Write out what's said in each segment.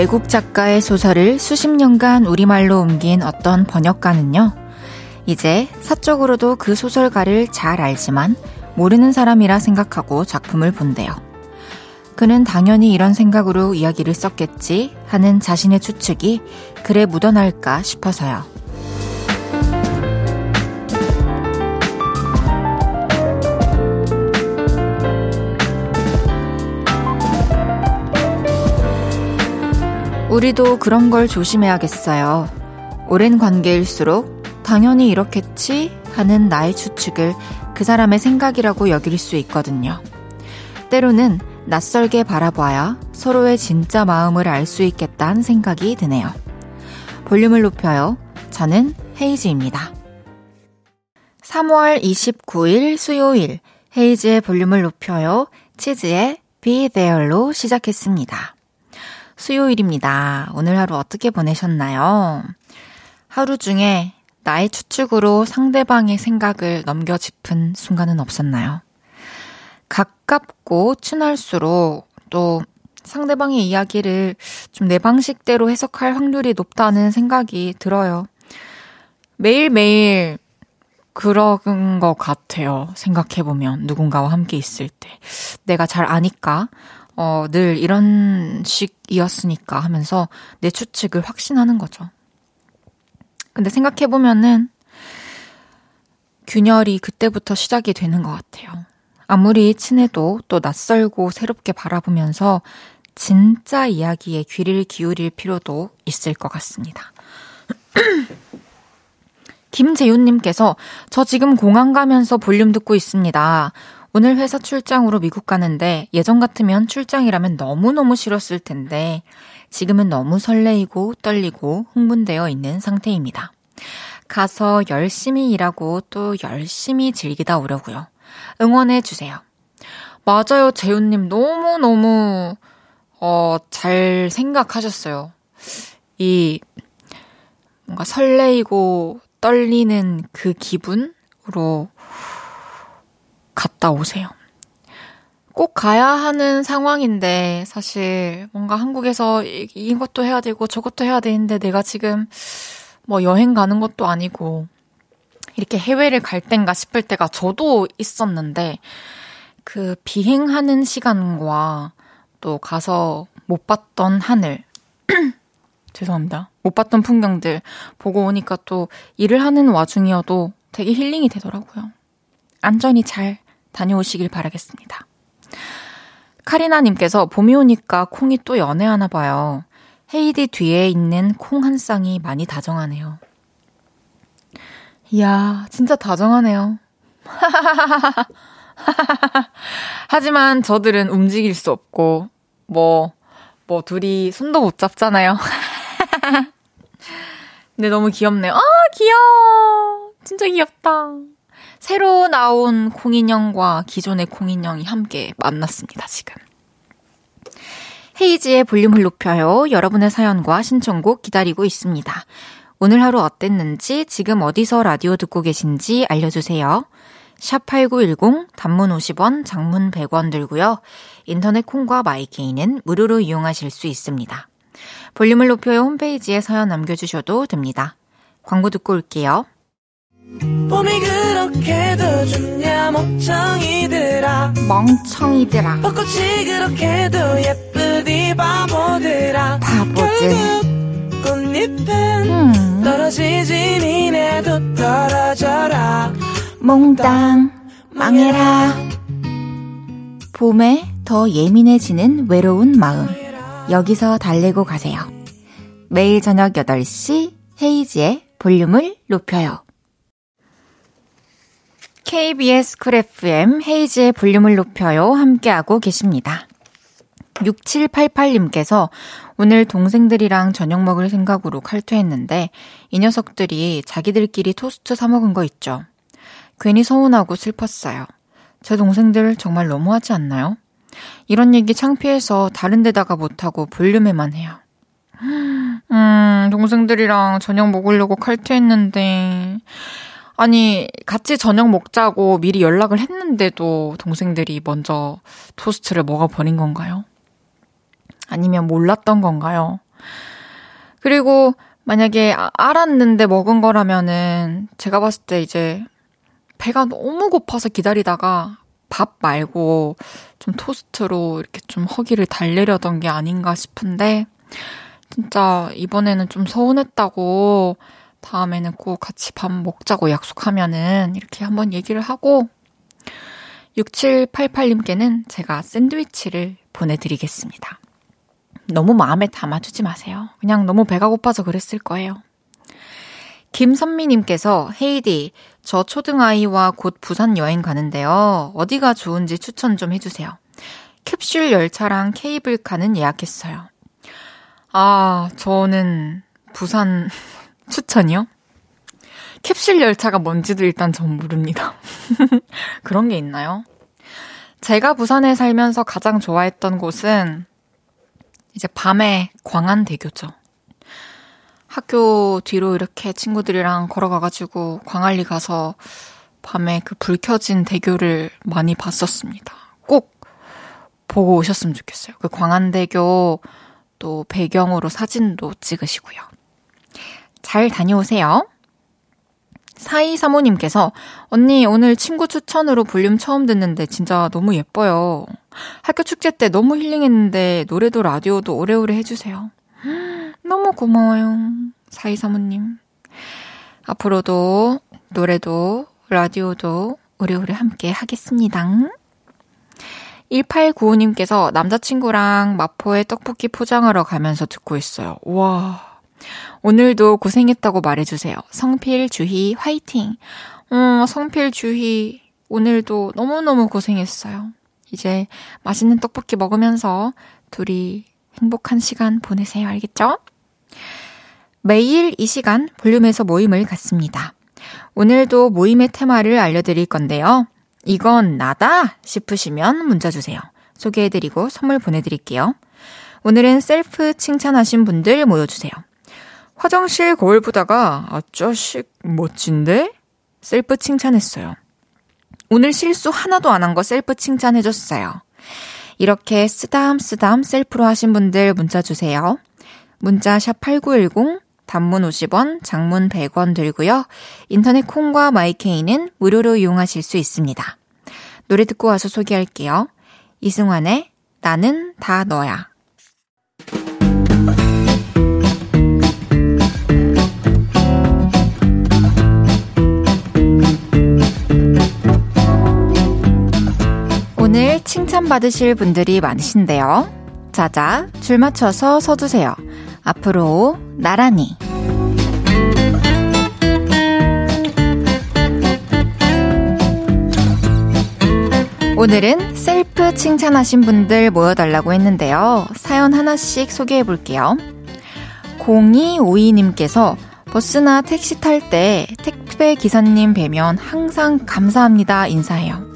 한 외국 작가의 소설을 수십 년간 우리말로 옮긴 어떤 번역가는요, 이제 사적으로도 그 소설가를 잘 알지만 모르는 사람이라 생각하고 작품을 본대요. 그는 당연히 이런 생각으로 이야기를 썼겠지 하는 자신의 추측이 글에 묻어날까 싶어서요. 우리도 그런 걸 조심해야겠어요. 오랜 관계일수록 당연히 이렇겠지 하는 나의 추측을 그 사람의 생각이라고 여길 수 있거든요. 때로는 낯설게 바라봐야 서로의 진짜 마음을 알 수 있겠다는 생각이 드네요. 볼륨을 높여요. 저는 헤이즈입니다. 3월 29일 수요일 헤이즈의 볼륨을 높여요. 치즈의 Be There로 시작했습니다. 수요일입니다. 오늘 하루 어떻게 보내셨나요? 하루 중에 나의 추측으로 상대방의 생각을 넘겨 짚은 순간은 없었나요? 가깝고 친할수록 또 상대방의 이야기를 좀 내 방식대로 해석할 확률이 높다는 생각이 들어요. 매일매일 그런 것 같아요. 생각해보면. 누군가와 함께 있을 때. 내가 잘 아니까, 어, 늘 이런 식이었으니까 하면서 내 추측을 확신하는 거죠. 근데 생각해보면은 균열이 그때부터 시작이 되는 것 같아요. 아무리 친해도 또 낯설고 새롭게 바라보면서 진짜 이야기에 귀를 기울일 필요도 있을 것 같습니다. 김재윤님께서 저 지금 공항 가면서 볼륨 듣고 있습니다. 오늘 회사 출장으로 미국 가는데 예전 같으면 출장이라면 너무너무 싫었을 텐데 지금은 너무 설레이고 떨리고 흥분되어 있는 상태입니다. 가서 열심히 일하고 또 열심히 즐기다 오려고요. 응원해 주세요. 맞아요, 재훈님. 너무너무, 어, 잘 생각하셨어요. 이, 뭔가 설레이고 떨리는 그 기분으로 갔다 오세요. 꼭 가야 하는 상황인데 사실 뭔가 한국에서 이것도 해야 되고 저것도 해야 되는데 내가 지금 뭐 여행 가는 것도 아니고 이렇게 해외를 갈 땐가 싶을 때가 저도 있었는데 그 비행하는 시간과 또 가서 못 봤던 하늘 죄송합니다. 못 봤던 풍경들 보고 오니까 또 일을 하는 와중이어도 되게 힐링이 되더라고요. 안전히 잘 다녀오시길 바라겠습니다. 카리나님께서 봄이 오니까 콩이 또 연애하나 봐요. 헤이디 뒤에 있는 콩 한 쌍이 많이 다정하네요. 이야, 진짜 다정하네요. 하지만 저들은 움직일 수 없고, 뭐, 뭐, 둘이 손도 못 잡잖아요. 근데 너무 귀엽네요. 아, 귀여워! 진짜 귀엽다. 새로 나온 콩인형과 기존의 콩인형이 함께 만났습니다, 지금. 헤이지의 볼륨을 높여요. 여러분의 사연과 신청곡 기다리고 있습니다. 오늘 하루 어땠는지, 지금 어디서 라디오 듣고 계신지 알려주세요. 샵8910, 단문 50원, 장문 100원 들고요. 인터넷 콩과 마이케이는 무료로 이용하실 수 있습니다. 볼륨을 높여요 홈페이지에 사연 남겨주셔도 됩니다. 광고 듣고 올게요. 봄이 그렇게도 좋냐 멍청이들아. 멍청이들아. 벚꽃이 그렇게도 예쁘디 바보들아. 바보들. 꽃잎은 음. 떨어지지 니네도 떨어져라. 몽땅 망해라. 봄에 더 예민해지는 외로운 마음. 여기서 달래고 가세요. 매일 저녁 8시 헤이즈의 볼륨을 높여요 KBS 쿨 FM 헤이즈의 볼륨을 높여요. 함께하고 계십니다. 6788님께서 오늘 동생들이랑 저녁 먹을 생각으로 칼퇴했는데 이 녀석들이 자기들끼리 토스트 사먹은 거 있죠. 괜히 서운하고 슬펐어요. 제 동생들 정말 너무하지 않나요? 이런 얘기 창피해서 다른 데다가 못하고 볼륨에만 해요. 음, 동생들이랑 저녁 먹으려고 칼퇴했는데 아니, 같이 저녁 먹자고 미리 연락을 했는데도 동생들이 먼저 토스트를 먹어버린 건가요? 아니면 몰랐던 건가요? 그리고 만약에 아, 알았는데 먹은 거라면은 제가 봤을 때 이제 배가 너무 고파서 기다리다가 밥 말고 좀 토스트로 이렇게 좀 허기를 달래려던 게 아닌가 싶은데 진짜 이번에는 좀 서운했다고 다음에는 꼭 같이 밥 먹자고 약속하면은 이렇게 한번 얘기를 하고 6788님께는 제가 샌드위치를 보내드리겠습니다. 너무 마음에 담아두지 마세요. 그냥 너무 배가 고파서 그랬을 거예요. 김선미님께서 헤이디, 저 초등아이와 곧 부산 여행 가는데요. 어디가 좋은지 추천 좀 해주세요. 캡슐 열차랑 케이블카는 예약했어요. 아, 저는 부산 추천이요? 캡슐 열차가 뭔지도 일단 전 모릅니다. 그런 게 있나요? 제가 부산에 살면서 가장 좋아했던 곳은 이제 밤에 광안대교죠. 학교 뒤로 이렇게 친구들이랑 걸어가가지고 광안리 가서 밤에 그 불 켜진 대교를 많이 봤었습니다. 꼭 보고 오셨으면 좋겠어요. 그 광안대교 또 배경으로 사진도 찍으시고요. 잘 다녀오세요. 사이 사모님께서 언니 오늘 친구 추천으로 볼륨 처음 듣는데 진짜 너무 예뻐요. 학교 축제 때 너무 힐링했는데 노래도 라디오도 오래오래 해주세요. 너무 고마워요. 사이 사모님. 앞으로도 노래도 라디오도 오래오래 함께 하겠습니다. 1895님께서 남자친구랑 마포에 떡볶이 포장하러 가면서 듣고 있어요. 와. 오늘도 고생했다고 말해주세요. 성필, 주희, 화이팅! 어, 성필, 주희, 오늘도 너무너무 고생했어요. 이제 맛있는 떡볶이 먹으면서 둘이 행복한 시간 보내세요. 알겠죠? 매일 이 시간 볼륨에서 모임을 갖습니다. 오늘도 모임의 테마를 알려드릴 건데요. 이건 나다 싶으시면 문자 주세요. 소개해드리고 선물 보내드릴게요. 오늘은 셀프 칭찬하신 분들 모여주세요. 화장실 거울 보다가 아저씨 멋진데? 셀프 칭찬했어요. 오늘 실수 하나도 안 한 거 셀프 칭찬해줬어요. 이렇게 쓰담 쓰담 셀프로 하신 분들 문자 주세요. 문자 샵 8910 단문 50원, 장문 100원 들고요. 인터넷 콩과 마이케이는 무료로 이용하실 수 있습니다. 노래 듣고 와서 소개할게요. 이승환의 나는 다 너야. 칭찬받으실 분들이 많으신데요. 자자, 줄 맞춰서 서두세요. 앞으로 나란히. 오늘은 셀프 칭찬하신 분들 모여달라고 했는데요. 사연 하나씩 소개해 볼게요. 0252님께서 버스나 택시 탈 때 택배 기사님 뵈면 항상 감사합니다 인사해요.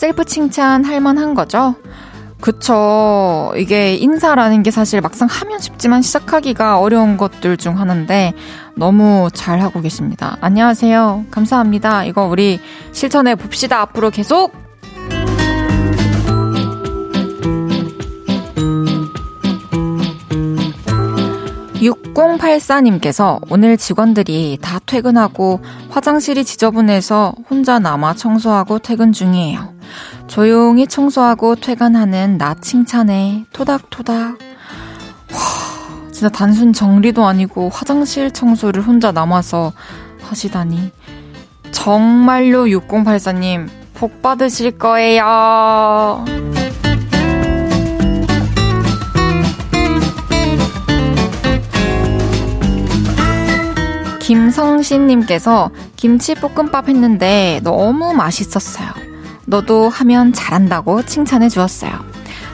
셀프 칭찬 할 만한 거죠? 그쵸. 이게 인사라는 게 사실 막상 하면 쉽지만 시작하기가 어려운 것들 중 하나인데 너무 잘 하고 계십니다. 안녕하세요. 감사합니다. 이거 우리 실천해 봅시다. 앞으로 계속 6084님께서 오늘 직원들이 다 퇴근하고 화장실이 지저분해서 혼자 남아 청소하고 퇴근 중이에요. 조용히 청소하고 퇴근하는 나 칭찬에 토닥토닥. 와, 진짜 단순 정리도 아니고 화장실 청소를 혼자 남아서 하시다니. 정말로 6084님, 복 받으실 거예요. 김성신님께서 김치볶음밥 했는데 너무 맛있었어요. 너도 하면 잘한다고 칭찬해 주었어요.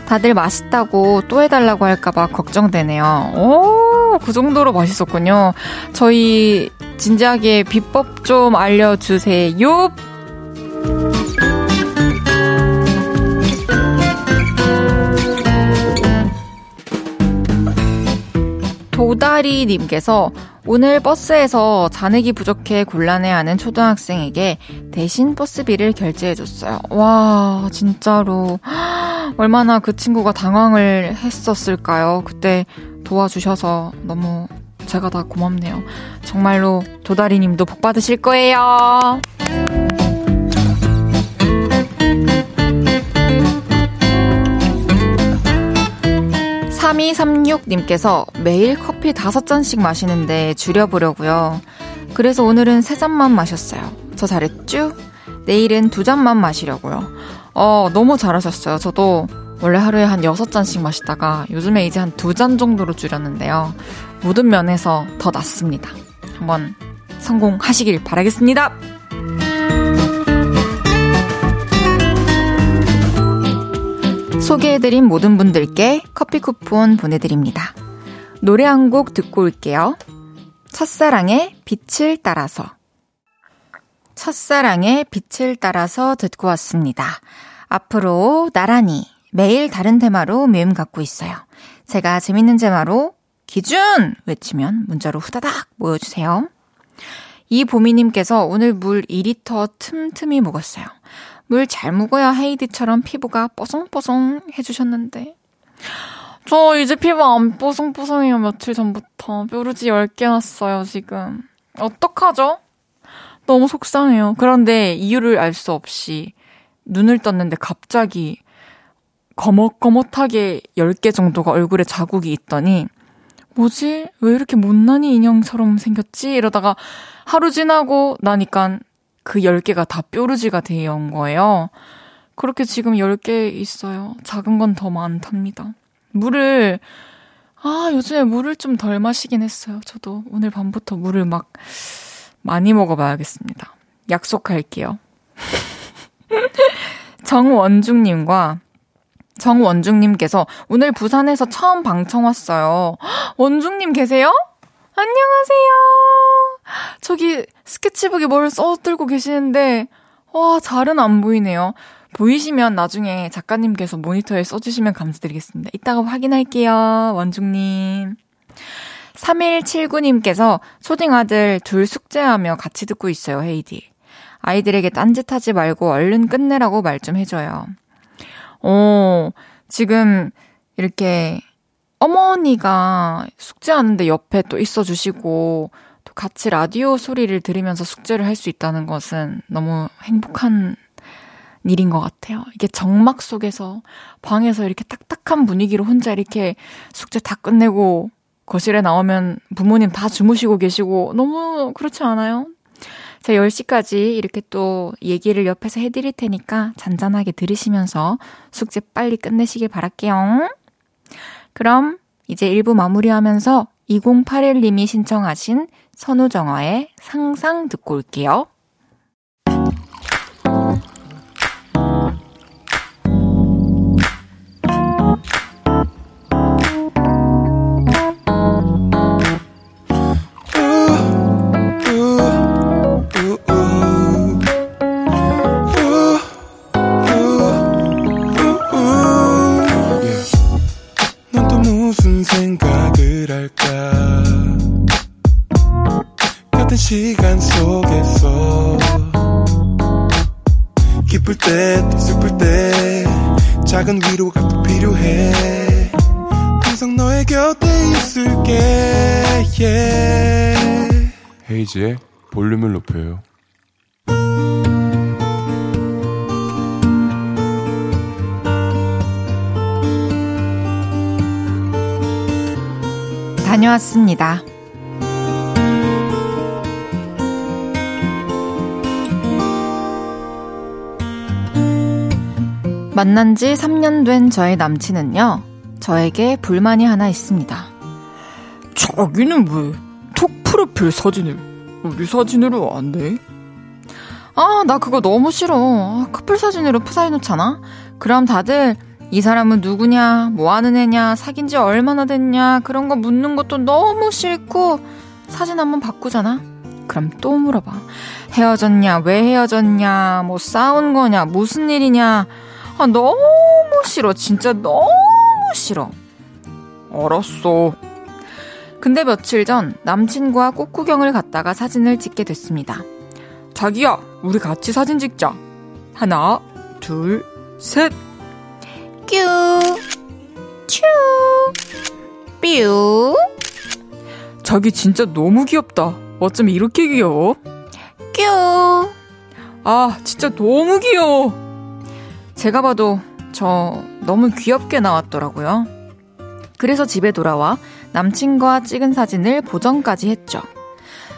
다들 맛있다고 또 해달라고 할까봐 걱정되네요. 오, 그 정도로 맛있었군요. 저희 진지하게 비법 좀 알려주세요. 도다리님께서 오늘 버스에서 잔액이 부족해 곤란해하는 초등학생에게 대신 버스비를 결제해줬어요. 와, 진짜로. 얼마나 그 친구가 당황을 했었을까요? 그때 도와주셔서 너무 제가 다 고맙네요. 정말로 도다리 님도 복 받으실 거예요. 3236님께서 매일 커피 5잔씩 마시는데 줄여보려고요. 그래서 오늘은 3잔만 마셨어요. 저 잘했죠? 내일은 2잔만 마시려고요. 어, 너무 잘하셨어요. 저도 원래 하루에 한 6잔씩 마시다가 요즘에 이제 한 2잔 정도로 줄였는데요. 모든 면에서 더 낫습니다. 한번 성공하시길 바라겠습니다. 소개해드린 모든 분들께 커피 쿠폰 보내드립니다. 노래 한 곡 듣고 올게요. 첫사랑의 빛을 따라서. 첫사랑의 빛을 따라서 듣고 왔습니다. 앞으로 나란히 매일 다른 테마로 메음 갖고 있어요. 제가 재밌는 테마로 기준! 외치면 문자로 후다닥 모여주세요. 이 보미님께서 오늘 물 2리터 틈틈이 먹었어요. 물 잘 먹어야 헤이디처럼 피부가 뽀송뽀송 해주셨는데. 저 이제 피부 안 뽀송뽀송해요, 며칠 전부터. 뾰루지 10개 났어요, 지금. 어떡하죠? 너무 속상해요. 그런데 이유를 알 수 없이 눈을 떴는데 갑자기 거뭇거뭇하게 10개 정도가 얼굴에 자국이 있더니 뭐지? 왜 이렇게 못난이 인형처럼 생겼지? 이러다가 하루 지나고 나니까 그 10개가 다 뾰루지가 되어 온 거예요. 그렇게 지금 10개 있어요. 작은 건 더 많답니다. 물을, 아, 요즘에 물을 좀 덜 마시긴 했어요. 저도 오늘 밤부터 물을 막 많이 먹어봐야겠습니다. 약속할게요. 정원중님과 정원중님께서 오늘 부산에서 처음 방청 왔어요. 원중님 계세요? 안녕하세요. 저기 스케치북에 뭘 써들고 계시는데, 와, 잘은 안 보이네요. 보이시면 나중에 작가님께서 모니터에 써주시면 감사드리겠습니다. 이따가 확인할게요. 원중님. 3179님께서 초딩 아들 둘 숙제하며 같이 듣고 있어요, 헤이디. 아이들에게 딴짓하지 말고 얼른 끝내라고 말 좀 해줘요. 어, 지금 이렇게 어머니가 숙제하는데 옆에 또 있어 주시고 또 같이 라디오 소리를 들으면서 숙제를 할 수 있다는 것은 너무 행복한 일인 것 같아요. 이게 정막 속에서 방에서 이렇게 딱딱한 분위기로 혼자 이렇게 숙제 다 끝내고 거실에 나오면 부모님 다 주무시고 계시고 너무 그렇지 않아요? 제가 10시까지 이렇게 또 얘기를 옆에서 해드릴 테니까 잔잔하게 들으시면서 숙제 빨리 끝내시길 바랄게요. 그럼 이제 1부 마무리하면서 2081님이 신청하신 선우정화의 상상 듣고 올게요. 헤이지의 볼륨을 높여요. 다녀왔습니다. 만난 지 3년 된 저의 남친은요, 저에게 불만이 하나 있습니다. 자기는 왜 톡 프로필 사진을 우리 사진으로 안 돼? 아, 나 그거 너무 싫어. 아, 커플 사진으로 푸사해놓잖아? 그럼 다들 이 사람은 누구냐, 뭐 하는 애냐, 사귄 지 얼마나 됐냐, 그런 거 묻는 것도 너무 싫고, 사진 한번 바꾸잖아? 그럼 또 물어봐. 헤어졌냐, 왜 헤어졌냐, 뭐 싸운 거냐, 무슨 일이냐. 아, 너무 싫어. 진짜 너무 싫어. 알았어. 근데 며칠 전 남친과 꽃구경을 갔다가 사진을 찍게 됐습니다. 자기야, 우리 같이 사진 찍자. 하나, 둘, 셋. 뀨, 츄, 뾰. 자기 진짜 너무 귀엽다. 어쩜 이렇게 귀여워? 뀨. 아, 진짜 너무 귀여워. 제가 봐도 저 너무 귀엽게 나왔더라고요. 그래서 집에 돌아와 남친과 찍은 사진을 보정까지 했죠.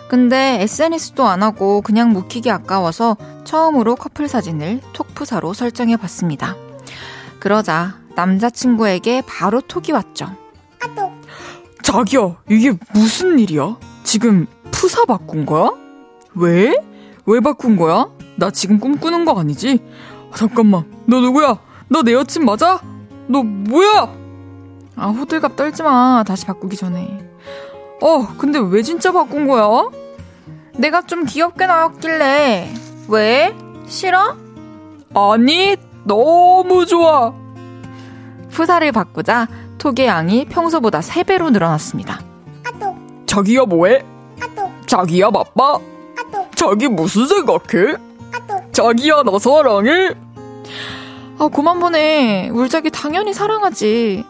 근데 SNS도 안 하고 그냥 묵히기 아까워서 처음으로 커플 사진을 톡프사로 설정해 봤습니다. 그러자 남자친구에게 바로 톡이 왔죠. 자기야, 이게 무슨 일이야? 지금 푸사 바꾼 거야? 왜? 왜 바꾼 거야? 나 지금 꿈꾸는 거 아니지? 아, 잠깐만, 너 누구야? 너 내 여친 맞아? 너 뭐야? 아, 호들갑 떨지 마. 다시 바꾸기 전에. 어, 근데 왜 진짜 바꾼 거야? 내가 좀 귀엽게 나왔길래. 왜? 싫어? 아니, 너무 좋아. 푸사를 바꾸자 톡의 양이 평소보다 3배로 늘어났습니다. 자기야 뭐해? 자기야 바빠? 자기 무슨 생각해? 자기야 나 사랑해? 아, 그만 보내. 울자기 당연히 사랑하지.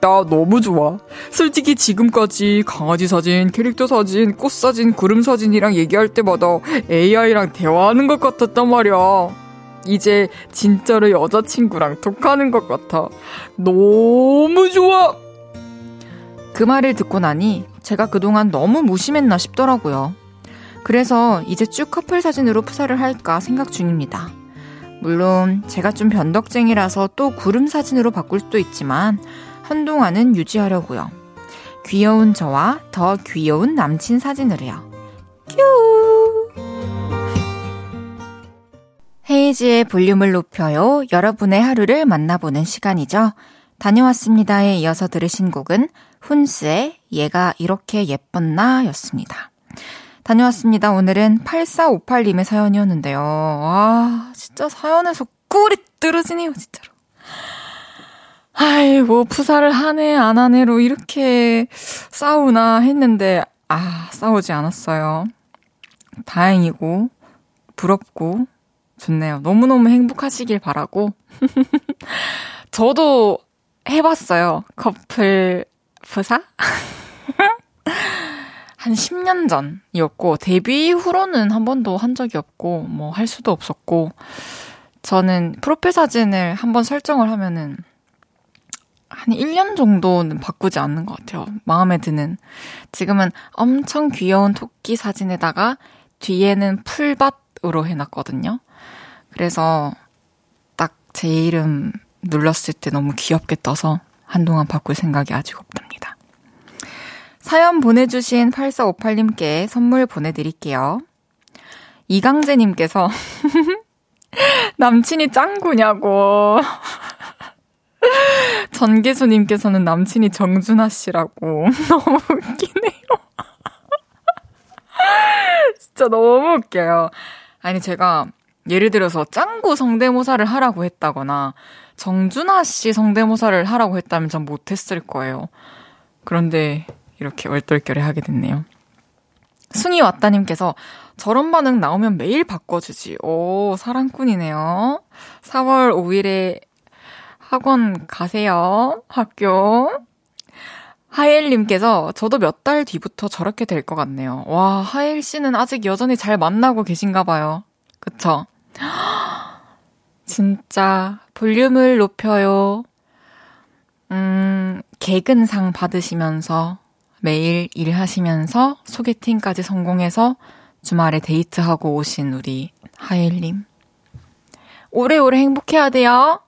나 너무 좋아. 솔직히 지금까지 강아지 사진, 캐릭터 사진, 꽃 사진, 구름 사진이랑 얘기할 때마다 AI랑 대화하는 것 같았단 말이야. 이제 진짜로 여자친구랑 톡하는 것 같아. 너무 좋아! 그 말을 듣고 나니 제가 그동안 너무 무심했나 싶더라고요. 그래서 이제 쭉 커플 사진으로 푸사를 할까 생각 중입니다. 물론 제가 좀 변덕쟁이라서 또 구름 사진으로 바꿀 수도 있지만 한동안은 유지하려고요. 귀여운 저와 더 귀여운 남친 사진으로요. 큐! 헤이지의 볼륨을 높여요. 여러분의 하루를 만나보는 시간이죠. 다녀왔습니다에 이어서 들으신 곡은 훈스의 얘가 이렇게 예뻤나 였습니다. 다녀왔습니다. 오늘은 8458님의 사연이었는데요. 와, 진짜 사연에서 꿀이 떨어지네요, 진짜로. 아이, 뭐, 푸사를 하네, 안 하네로 이렇게 싸우나 했는데, 아, 싸우지 않았어요. 다행이고, 부럽고, 좋네요. 너무너무 행복하시길 바라고. 저도 해봤어요. 커플 푸사? 한 10년 전이었고, 데뷔 후로는 한 번도 한 적이 없고, 뭐, 할 수도 없었고, 저는 프로필 사진을 한번 설정을 하면은, 한 1년 정도는 바꾸지 않는 것 같아요. 마음에 드는. 지금은 엄청 귀여운 토끼 사진에다가 뒤에는 풀밭으로 해놨거든요. 그래서 딱 제 이름 눌렀을 때 너무 귀엽게 떠서 한동안 바꿀 생각이 아직 없답니다. 사연 보내주신 8458님께 선물 보내드릴게요. 이강재님께서 남친이 짱구냐고. 전계수님께서는 남친이 정준하 씨라고. 너무 웃기네요. 진짜 너무 웃겨요. 아니, 제가 예를 들어서 짱구 성대모사를 하라고 했다거나 정준하 씨 성대모사를 하라고 했다면 전 못했을 거예요. 그런데 이렇게 얼떨결에 하게 됐네요. 숭이 왔다님께서 저런 반응 나오면 매일 바꿔주지. 오, 사랑꾼이네요. 4월 5일에 학원 가세요. 학교. 하엘님께서 저도 몇 달 뒤부터 저렇게 될 것 같네요. 와, 하엘 씨는 아직 여전히 잘 만나고 계신가 봐요. 그쵸? 진짜 볼륨을 높여요. 음, 개근상 받으시면서 매일 일하시면서 소개팅까지 성공해서 주말에 데이트하고 오신 우리 하엘님. 오래오래 행복해야 돼요.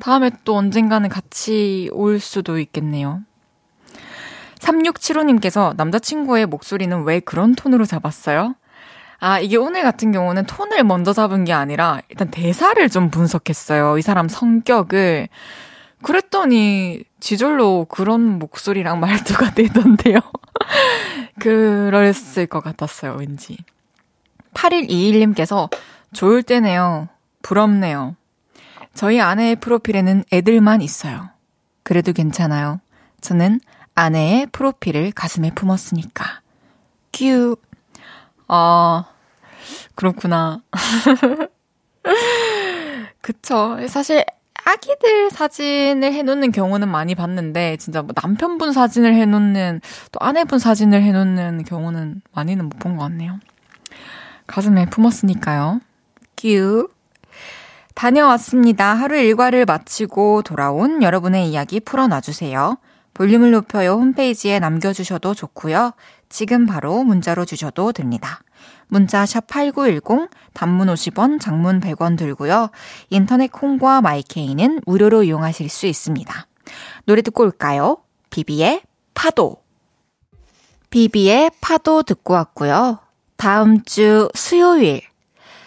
다음에 또 언젠가는 같이 올 수도 있겠네요. 3675님께서 남자친구의 목소리는 왜 그런 톤으로 잡았어요? 아, 이게 오늘 같은 경우는 톤을 먼저 잡은 게 아니라 일단 대사를 좀 분석했어요. 이 사람 성격을. 그랬더니 지절로 그런 목소리랑 말투가 되던데요. 그랬을 것 같았어요, 왠지. 8121님께서 좋을 때네요. 부럽네요. 저희 아내의 프로필에는 애들만 있어요. 그래도 괜찮아요. 저는 아내의 프로필을 가슴에 품었으니까. 큐. 아, 그렇구나. 그쵸. 사실 아기들 사진을 해놓는 경우는 많이 봤는데, 진짜 뭐 남편분 사진을 해놓는, 또 아내분 사진을 해놓는 경우는 많이는 못 본 것 같네요. 가슴에 품었으니까요. 끼우. 다녀왔습니다. 하루 일과를 마치고 돌아온 여러분의 이야기 풀어놔주세요. 볼륨을 높여요 홈페이지에 남겨주셔도 좋고요. 지금 바로 문자로 주셔도 됩니다. 문자 샵 8910 단문 50원, 장문 100원 들고요. 인터넷 콩과 마이케이는 무료로 이용하실 수 있습니다. 노래 듣고 올까요? 비비의 파도. 비비의 파도 듣고 왔고요. 다음 주 수요일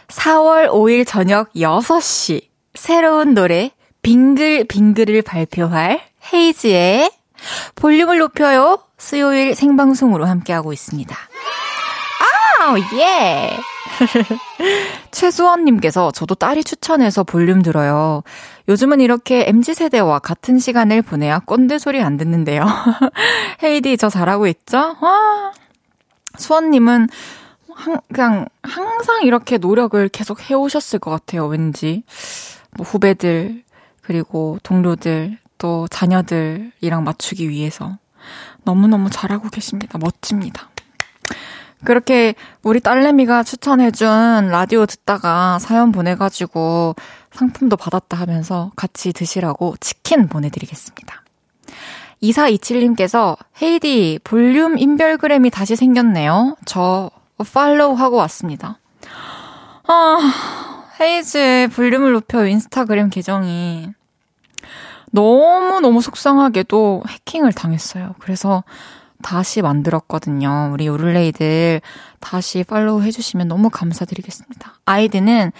4월 5일 저녁 6시 새로운 노래 빙글빙글을 발표할 헤이즈의 볼륨을 높여요. 수요일 생방송으로 함께하고 있습니다. 아, 예! 최수원님께서 저도 딸이 추천해서 볼륨 들어요. 요즘은 이렇게 MZ세대와 같은 시간을 보내야 꼰대 소리 안 듣는데요. 헤이디, 저 잘하고 있죠? 와! 수원님은 항, 그냥 항상 이렇게 노력을 계속 해오셨을 것 같아요, 왠지. 뭐 후배들, 그리고 동료들, 또 자녀들이랑 맞추기 위해서. 너무너무 잘하고 계십니다. 멋집니다. 그렇게 우리 딸내미가 추천해준 라디오 듣다가 사연 보내가지고 상품도 받았다 하면서 같이 드시라고 치킨 보내드리겠습니다. 2427님께서 헤이디 볼륨 인별그램이 다시 생겼네요. 저 팔로우 하고 왔습니다. 아, 헤이즈의 볼륨을 높여 인스타그램 계정이 너무너무 속상하게도 해킹을 당했어요. 그래서 다시 만들었거든요. 우리 요를레이들 다시 팔로우 해주시면 너무 감사드리겠습니다. 아이디는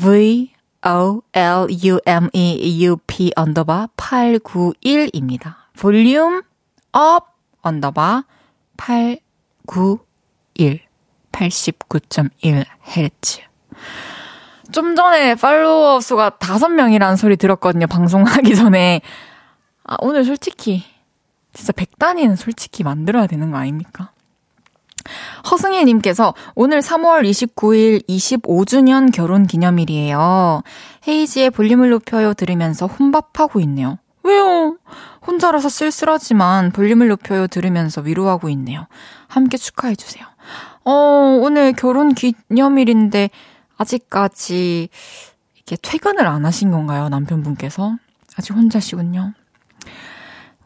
V O L U M E U P 언더바 891입니다. volume up 언더바 891 89.1Hz. 좀 전에 팔로워 수가 5명이라는 소리 들었거든요. 방송하기 전에. 아, 오늘 솔직히 진짜 100단위는 솔직히 만들어야 되는 거 아닙니까? 허승혜님께서 오늘 3월 29일 25주년 결혼 기념일이에요. 헤이지의 볼륨을 높여요 들으면서 혼밥하고 있네요. 왜요? 혼자라서 쓸쓸하지만 볼륨을 높여요 들으면서 위로하고 있네요. 함께 축하해주세요. 어, 오늘 결혼 기념일인데 아직까지 이렇게 퇴근을 안 하신 건가요? 남편분께서? 아직 혼자시군요.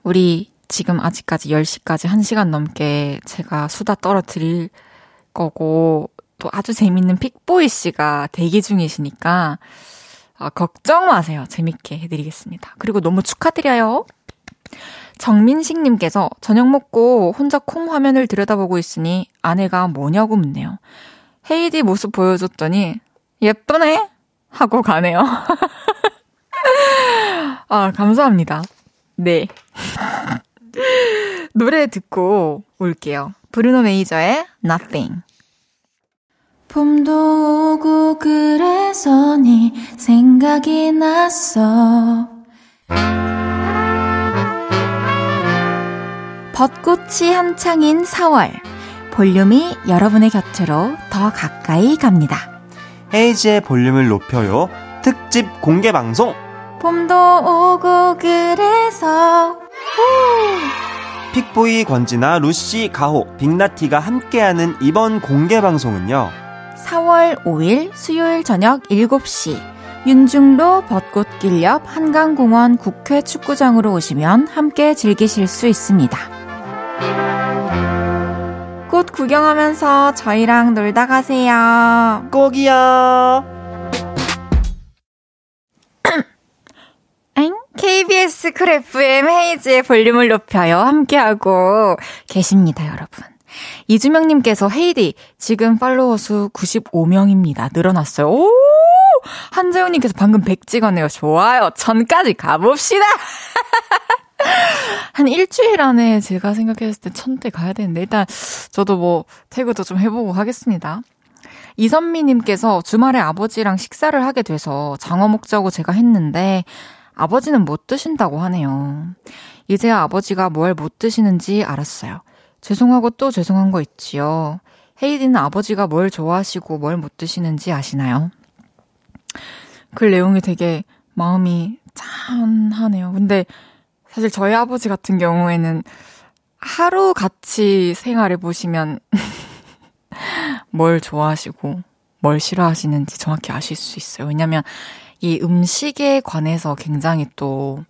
우리 지금 아직까지 10시까지 1시간 넘게 제가 수다 떨어뜨릴 거고, 또 아주 재밌는 픽보이 씨가 대기 중이시니까, 아, 걱정 마세요. 재밌게 해드리겠습니다. 그리고 너무 축하드려요. 정민식님께서 저녁 먹고 혼자 콩 화면을 들여다보고 있으니 아내가 뭐냐고 묻네요. 헤이디 모습 보여줬더니 예쁘네? 하고 가네요. 아, 감사합니다. 네. 노래 듣고 올게요. 브루노 메이저의 Nothing. 봄도 오고 그래서 네 생각이 났어. 벚꽃이 한창인 4월. 볼륨이 여러분의 곁으로 더 가까이 갑니다. 헤이즈의 볼륨을 높여요. 특집 공개 방송. 봄도 오고 그래서 픽보이 권지나 루시 가호 빅나티가 함께하는 이번 공개 방송은요. 4월 5일 수요일 저녁 7시 윤중로 벚꽃길 옆 한강공원 국회 축구장으로 오시면 함께 즐기실 수 있습니다. 꽃 구경하면서 저희랑 놀다 가세요. 꼭이요. KBS 쿨 FM 헤이즈의 볼륨을 높여요. 함께하고 계십니다, 여러분. 이주명님께서 헤이디, 지금 팔로워 수 95명입니다. 늘어났어요. 오! 한재훈님께서 방금 100 찍었네요. 좋아요. 천까지 가봅시다! 한 일주일 안에 제가 생각했을 때 천대 가야 되는데, 일단 저도 뭐 태그도 좀 해보고 하겠습니다. 이선미님께서 주말에 아버지랑 식사를 하게 돼서 장어 먹자고 제가 했는데, 아버지는 못 드신다고 하네요. 이제야 아버지가 뭘 못 드시는지 알았어요. 죄송하고 또 죄송한 거 있지요. 헤이디는 아버지가 뭘 좋아하시고 뭘 못 드시는지 아시나요? 글 내용이 되게 마음이 짠하네요. 근데 사실 저희 아버지 같은 경우에는 하루 같이 생활해 보시면 뭘 좋아하시고 뭘 싫어하시는지 정확히 아실 수 있어요. 왜냐면 이 음식에 관해서 굉장히 또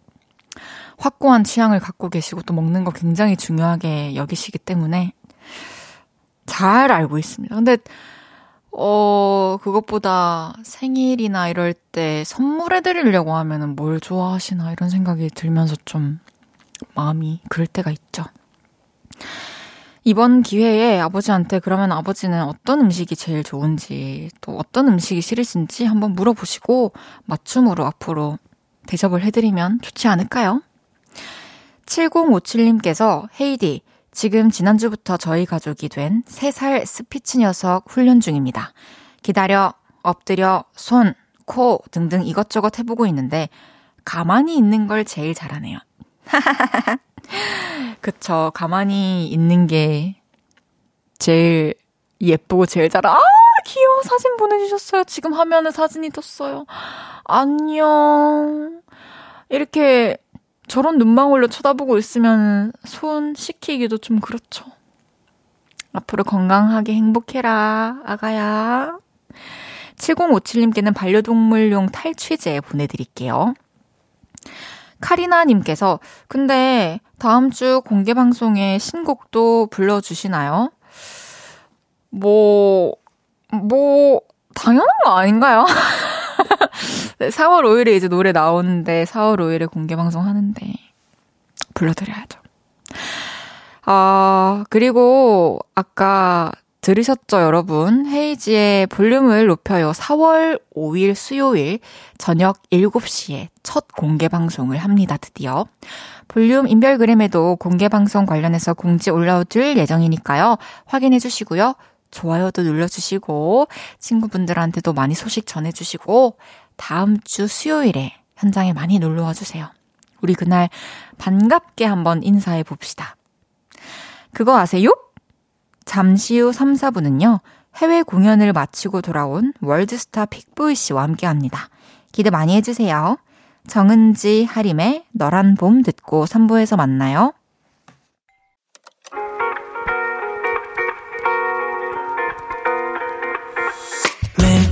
확고한 취향을 갖고 계시고 또 먹는 거 굉장히 중요하게 여기시기 때문에 잘 알고 있습니다. 근데 어, 그것보다 생일이나 이럴 때 선물해 드리려고 하면은 뭘 좋아하시나 이런 생각이 들면서 좀 마음이 그럴 때가 있죠. 이번 기회에 아버지한테 그러면 아버지는 어떤 음식이 제일 좋은지 또 어떤 음식이 싫으신지 한번 물어보시고 맞춤으로 앞으로 대접을 해드리면 좋지 않을까요? 7057님께서 헤이디, 지금 지난주부터 저희 가족이 된 3살 스피치 녀석 훈련 중입니다. 기다려, 엎드려, 손, 코 등등 이것저것 해보고 있는데 가만히 있는 걸 제일 잘하네요. 그쵸. 가만히 있는 게 제일 예쁘고 제일 잘, 아, 귀여워. 사진 보내주셨어요. 지금 화면에 사진이 떴어요. 안녕. 이렇게 저런 눈망울로 쳐다보고 있으면 손 씻기기도 좀 그렇죠. 앞으로 건강하게 행복해라, 아가야. 7057님께는 반려동물용 탈취제 보내드릴게요. 카리나님께서, 근데 다음 주 공개 방송에 신곡도 불러주시나요? 뭐, 뭐, 당연한 거 아닌가요? 4월 5일에 이제 노래 나오는데 4월 5일에 공개 방송 하는데 불러드려야죠. 아, 그리고 아까 들으셨죠, 여러분? 헤이지의 볼륨을 높여요. 4월 5일 수요일 저녁 7시에 첫 공개 방송을 합니다, 드디어. 볼륨 인별그램에도 공개 방송 관련해서 공지 올라올 예정이니까요. 확인해 주시고요. 좋아요도 눌러주시고, 친구분들한테도 많이 소식 전해주시고, 다음 주 수요일에 현장에 많이 놀러 와 주세요. 우리 그날 반갑게 한번 인사해 봅시다. 그거 아세요? 잠시 후 3, 4분은요, 해외 공연을 마치고 돌아온 월드스타 픽보이 씨와 함께 합니다. 기대 많이 해주세요. 정은지 하림의 너란 봄 듣고 3부에서 만나요.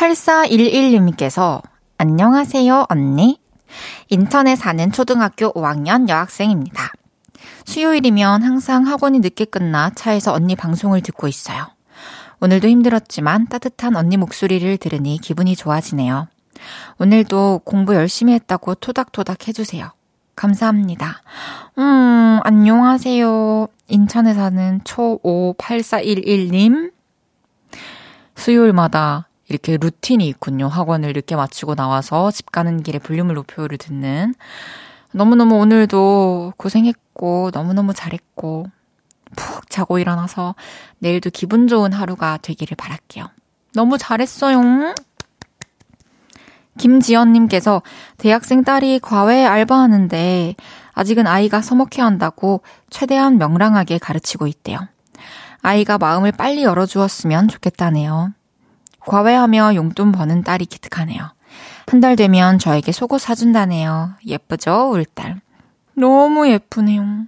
8411님께서 안녕하세요, 언니. 인천에 사는 초등학교 5학년 여학생입니다. 수요일이면 항상 학원이 늦게 끝나 차에서 언니 방송을 듣고 있어요. 오늘도 힘들었지만 따뜻한 언니 목소리를 들으니 기분이 좋아지네요. 오늘도 공부 열심히 했다고 토닥토닥 해주세요. 감사합니다. 음, 안녕하세요. 인천에 사는 초58411님. 수요일마다 이렇게 루틴이 있군요. 학원을 늦게 마치고 나와서 집 가는 길에 볼륨을 높여를 듣는. 너무너무 오늘도 고생했고, 너무너무 잘했고, 푹 자고 일어나서 내일도 기분 좋은 하루가 되기를 바랄게요. 너무 잘했어요. 김지연님께서 대학생 딸이 과외 알바하는데 아직은 아이가 서먹해 한다고 최대한 명랑하게 가르치고 있대요. 아이가 마음을 빨리 열어주었으면 좋겠다네요. 과외하며 용돈 버는 딸이 기특하네요. 한 달 되면 저에게 속옷 사준다네요. 예쁘죠, 우리 딸. 너무 예쁘네요.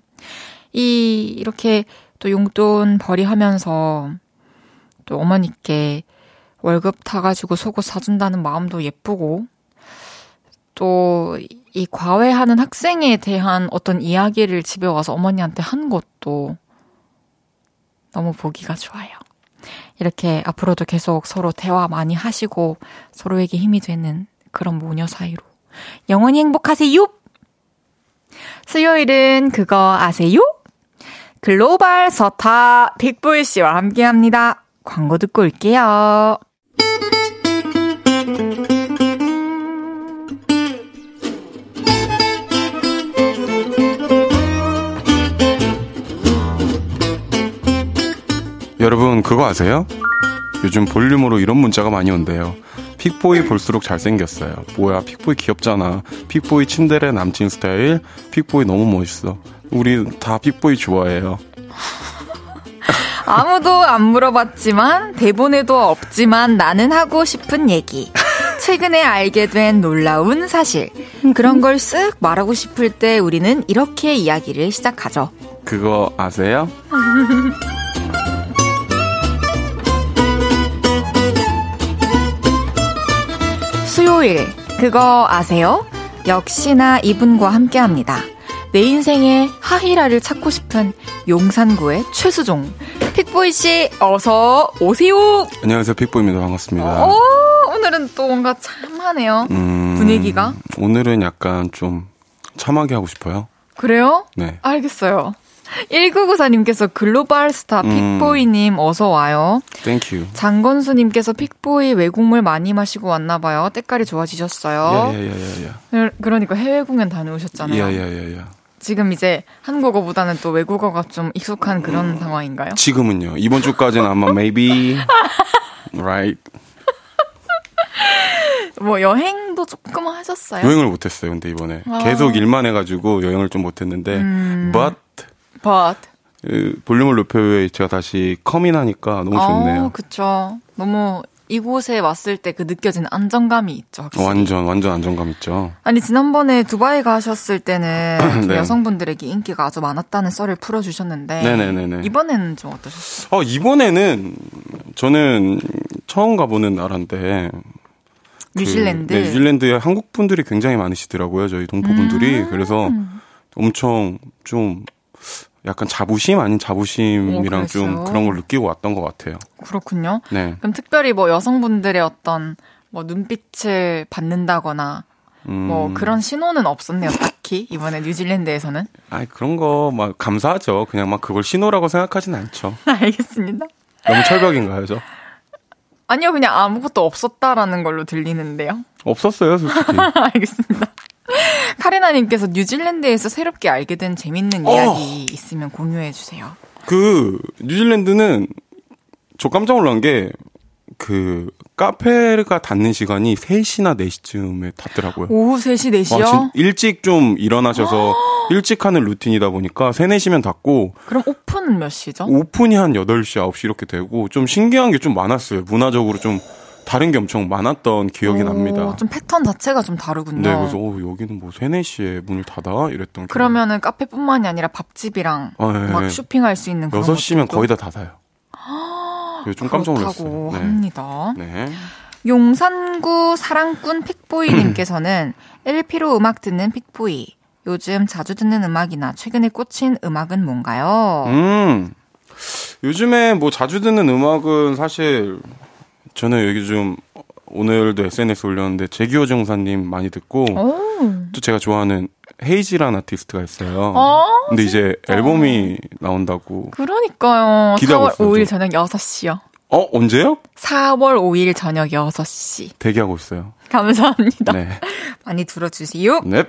이, 이렇게 또 용돈 벌이하면서 또 어머니께 월급 타가지고 속옷 사준다는 마음도 예쁘고 또 이 과외하는 학생에 대한 어떤 이야기를 집에 와서 어머니한테 한 것도 너무 보기가 좋아요. 이렇게 앞으로도 계속 서로 대화 많이 하시고 서로에게 힘이 되는 그런 모녀 사이로 영원히 행복하세요! 수요일은 그거 아세요? 글로벌 서타 빅보이 씨와 함께 합니다. 광고 듣고 올게요. 그거 아세요? 요즘 볼륨으로 이런 문자가 많이 온대요. 픽보이 볼수록 잘생겼어요. 뭐야, 픽보이 귀엽잖아. 픽보이 츤데레 남친 스타일. 픽보이 너무 멋있어. 우리 다 픽보이 좋아해요. 아무도 안 물어봤지만 대본에도 없지만 나는 하고 싶은 얘기. 최근에 알게 된 놀라운 사실. 그런 걸 쓱 말하고 싶을 때 우리는 이렇게 이야기를 시작하죠. 그거 아세요? 수요일. 그거 아세요? 역시나 이분과 함께 합니다. 내 인생의 하이라를 찾고 싶은 용산구의 최수종. 픽보이 씨, 어서 오세요! 안녕하세요. 픽보입니다. 반갑습니다. 오, 오늘은 또 뭔가 참하네요. 음, 분위기가? 오늘은 약간 좀 참하게 하고 싶어요. 그래요? 네. 알겠어요. 1994님께서 글로벌 스타 음. 픽보이님 어서 와요. Thank you. 장건수님께서 픽보이 외국물 많이 마시고 왔나봐요. 때깔이 좋아지셨어요. 야야야야야. 그- 그러니까 해외 공연 다녀오셨잖아요. 지금 이제 한국어보다는 또 외국어가 좀 익숙한 음. 그런 상황인가요? 지금은요. 이번 주까지는 아마 maybe right 뭐 여행도 조금 하셨어요? 여행을 못했어요. 근데 이번에 아. 계속 일만 해가지고 여행을 좀 못했는데 음. but But. 그 볼륨을 높여에 제가 다시 커민하니까 너무 좋네요. 어, 그쵸. 너무 이곳에 왔을 때 그 느껴지는 안정감이 있죠. 확실히. 완전 완전 안정감 있죠. 아니 지난번에 두바이 가셨을 때는 좀 네. 여성분들에게 인기가 아주 많았다는 썰을 풀어주셨는데 네네네네. 이번에는 좀 어떠셨어요? 어 이번에는 저는 처음 가보는 나라인데 그, 뉴질랜드. 네, 뉴질랜드에 한국 분들이 굉장히 많으시더라고요. 저희 동포 분들이 음. 그래서 엄청 좀 약간 자부심 아닌 자부심이랑 오, 좀 그랬어요? 그런 걸 느끼고 왔던 것 같아요. 그렇군요. 네. 그럼 특별히 뭐 여성분들의 어떤 뭐 눈빛을 받는다거나 음, 뭐 그런 신호는 없었네요. 딱히 이번에 뉴질랜드에서는. 아 그런 거 막 감사하죠. 그냥 막 그걸 신호라고 생각하진 않죠. 알겠습니다. 너무 철벽인가요, 저? 아니요, 그냥 아무것도 없었다라는 걸로 들리는데요. 없었어요, 솔직히. 알겠습니다. 카리나님께서 뉴질랜드에서 새롭게 알게 된 재밌는 어. 이야기 있으면 공유해 주세요. 그 뉴질랜드는 저 깜짝 놀란 게 그 카페가 닫는 시간이 3시나 4시쯤에 닫더라고요. 오후 3시, 4시요? 와, 진- 일찍 좀 일어나셔서 일찍 하는 루틴이다 보니까 3, 4시면 닫고 그럼 오픈은 몇 시죠? 오픈이 한 8시, 9시 이렇게 되고 좀 신기한 게 좀 많았어요. 문화적으로 좀 다른 게 엄청 많았던 기억이 오, 납니다. 좀 패턴 자체가 좀 다르군요. 네, 그래서 어, 여기는 뭐 3, 4시에 문을 닫아? 이랬던 그러면은 카페뿐만이 아니라 밥집이랑 아, 네, 막 네. 쇼핑할 수 있는 그런 6시면 것들도 거의 다 닫아요. 좀 깜짝 놀랐어요. 네. 합니다. 네. 용산구 사랑꾼 픽보이님께서는 LP로 음악 듣는 픽보이. 요즘 자주 듣는 음악이나 최근에 꽂힌 음악은 뭔가요? 음. 요즘에 뭐 자주 듣는 음악은 사실 저는 여기 좀 오늘도 SNS 올렸는데 제기호 정사님 많이 듣고 오. 또 제가 좋아하는 헤이지란 아티스트가 있어요. 어, 근데 이제 앨범이 나온다고. 그러니까요. 기대하고 4월 있어요, 5일 저. 저녁 6시요. 어 언제요? 4월 5일 저녁 6시. 대기하고 있어요. 감사합니다. 네. 많이 들어주세요. 넵.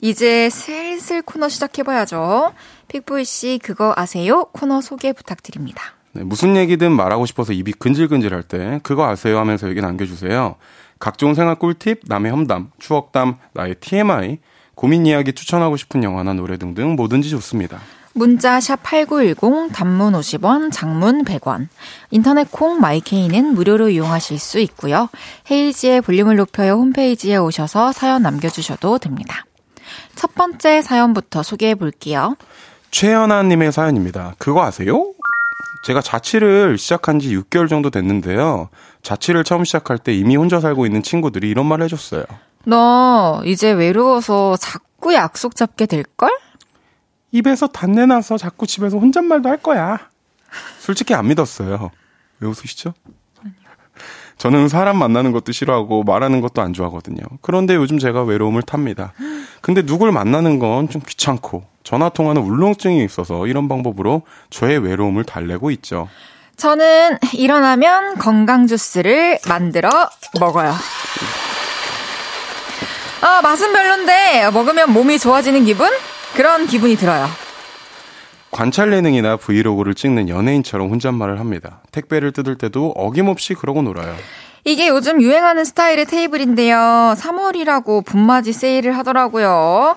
이제 슬슬 코너 시작해봐야죠. 픽보이 씨 그거 아세요? 코너 소개 부탁드립니다. 네, 무슨 얘기든 말하고 싶어서 입이 근질근질할 때 그거 아세요 하면서 얘기 남겨주세요. 각종 생활 꿀팁, 남의 험담, 추억담, 나의 TMI, 고민 이야기 추천하고 싶은 영화나 노래 등등 뭐든지 좋습니다. 문자 샵8910 단문 50원, 장문 100원. 인터넷 콩 마이케이는 무료로 이용하실 수 있고요. 헤이지의 볼륨을 높여요 홈페이지에 오셔서 사연 남겨 주셔도 됩니다. 첫 번째 사연부터 소개해 볼게요. 최연아 님의 사연입니다. 그거 아세요? 제가 자취를 시작한 지 6개월 정도 됐는데요. 자취를 처음 시작할 때 이미 혼자 살고 있는 친구들이 이런 말을 해줬어요. 너 이제 외로워서 자꾸 약속 잡게 될걸? 입에서 단내 나서 자꾸 집에서 혼잣말도 할 거야. 솔직히 안 믿었어요. 왜 웃으시죠? 저는 사람 만나는 것도 싫어하고 말하는 것도 안 좋아하거든요. 그런데 요즘 제가 외로움을 탑니다. 근데 누굴 만나는 건 좀 귀찮고 전화 통화는 울렁증이 있어서 이런 방법으로 저의 외로움을 달래고 있죠. 저는 일어나면 건강 주스를 만들어 먹어요. 아, 맛은 별론데 먹으면 몸이 좋아지는 기분? 그런 기분이 들어요. 관찰 예능이나 브이로그를 찍는 연예인처럼 혼잣말을 합니다. 택배를 뜯을 때도 어김없이 그러고 놀아요. 이게 요즘 유행하는 스타일의 테이블인데요. 3월이라고 분맞이 세일을 하더라고요.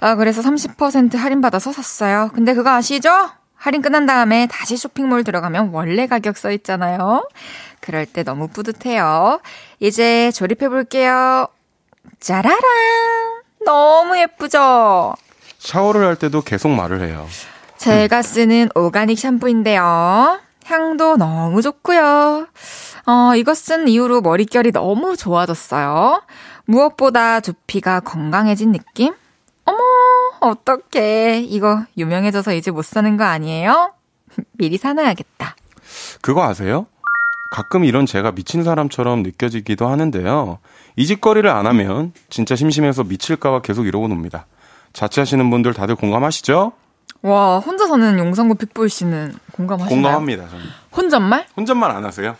아, 그래서 30% 할인받아서 샀어요. 근데 그거 아시죠? 할인 끝난 다음에 다시 쇼핑몰 들어가면 원래 가격 써 있잖아요. 그럴 때 너무 뿌듯해요. 이제 조립해 볼게요. 짜라란! 너무 예쁘죠? 샤워를 할 때도 계속 말을 해요. 제가 쓰는 오가닉 샴푸인데요. 향도 너무 좋고요. 어, 이거 쓴 이후로 머릿결이 너무 좋아졌어요. 무엇보다 두피가 건강해진 느낌? 어머, 어떡해. 이거 유명해져서 이제 못 사는 거 아니에요? 미리 사놔야겠다. 그거 아세요? 가끔 이런 제가 미친 사람처럼 느껴지기도 하는데요. 이 짓거리를 안 하면 진짜 심심해서 미칠까봐 계속 이러고 놉니다. 자취하시는 분들 다들 공감하시죠? 와, 혼자 사는 용상구 픽보이 씨는 공감하시나요? 공감합니다, 저는. 혼잣말? 혼잣말 안 하세요?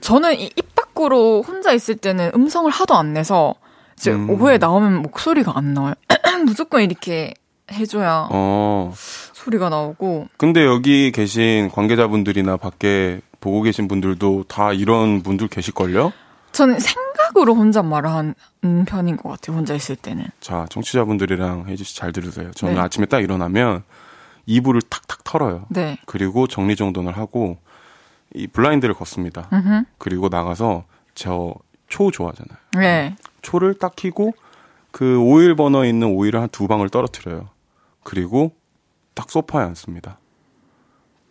저는 이- 입 밖으로 혼자 있을 때는 음성을 하도 안 내서 이제 음. 오후에 나오면 목소리가 안 나와요. 무조건 이렇게 해줘야 어. 소리가 나오고 근데 여기 계신 관계자분들이나 밖에 보고 계신 분들도 다 이런 분들 계실걸요? 저는 생각으로 혼잣말을 하는 편인 것 같아요. 혼자 있을 때는. 자, 청취자분들이랑 혜지 씨 잘 들으세요. 저는 네. 아침에 딱 일어나면 이불을 탁탁 털어요. 네. 그리고 정리정돈을 하고 이 블라인드를 걷습니다. 음흠. 그리고 나가서 저 초 좋아하잖아요. 네. 초를 딱 켜고 그 오일 버너에 있는 오일을 한 두 방울 떨어뜨려요. 그리고 딱 소파에 앉습니다.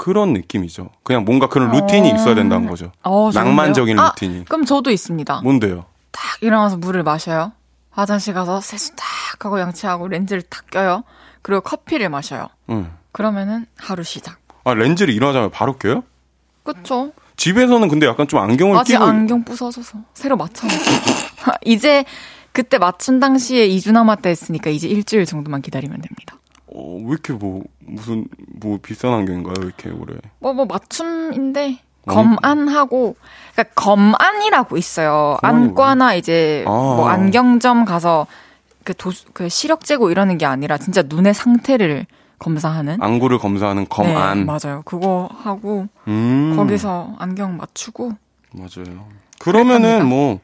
그런 느낌이죠. 그냥 뭔가 그런 루틴이 어. 있어야 된다는 거죠. 어? 낭만적인 아, 루틴이. 그럼 저도 있습니다. 뭔데요? 딱 일어나서 물을 마셔요. 화장실 가서 세수 딱 하고 양치하고 렌즈를 딱 껴요. 그리고 커피를 마셔요. 응. 그러면은 하루 시작. 아, 렌즈를 일어나자마자 바로 껴요? 그쵸? 집에서는 근데 약간 좀 안경을 아직 끼고 안경 부서져서 새로 맞춰놓고 이제 그때 맞춘 당시에 2주 남았다 했으니까 이제 일주일 정도만 기다리면 됩니다. 어, 왜 이렇게 뭐 무슨 뭐 비싼 안경인가요? 왜 이렇게 오래? 뭐뭐 맞춤인데 어. 검안하고 그러니까 검안이라고 있어요. 안과나 이제 아. 뭐 안경점 가서 그 도수 그 시력 재고 이러는 게 아니라 진짜 눈의 상태를 검사하는 안구를 검사하는 검안. 네, 맞아요. 그거 하고 음. 거기서 안경 맞추고 맞아요. 그러면은. 뭐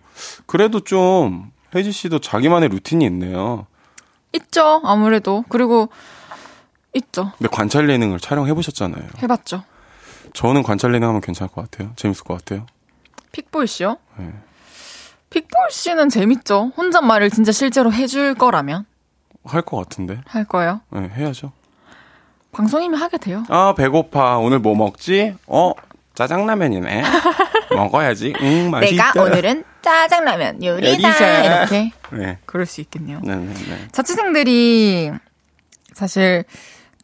그래도 좀 혜지 씨도 자기만의 루틴이 있네요. 있죠. 아무래도 그리고 있죠. 근데 관찰 예능을 촬영해 보셨잖아요. 해봤죠. 저는 관찰 예능 하면 괜찮을 것 같아요. 재밌을 것 같아요. 픽볼 씨요? 네. 픽볼 씨는 재밌죠. 혼잣말을 진짜 실제로 해줄 거라면 할 것 같은데. 할 거예요. 네, 해야죠. 방송이면 하게 돼요. 아, 배고파. 오늘 뭐 먹지? 어, 짜장라면이네. 먹어야지. 응, 맛있다. 내가 오늘은 짜장라면 요리사 요리사. 이렇게 네. 그럴 수 있겠네요. 네, 네, 네. 자취생들이 사실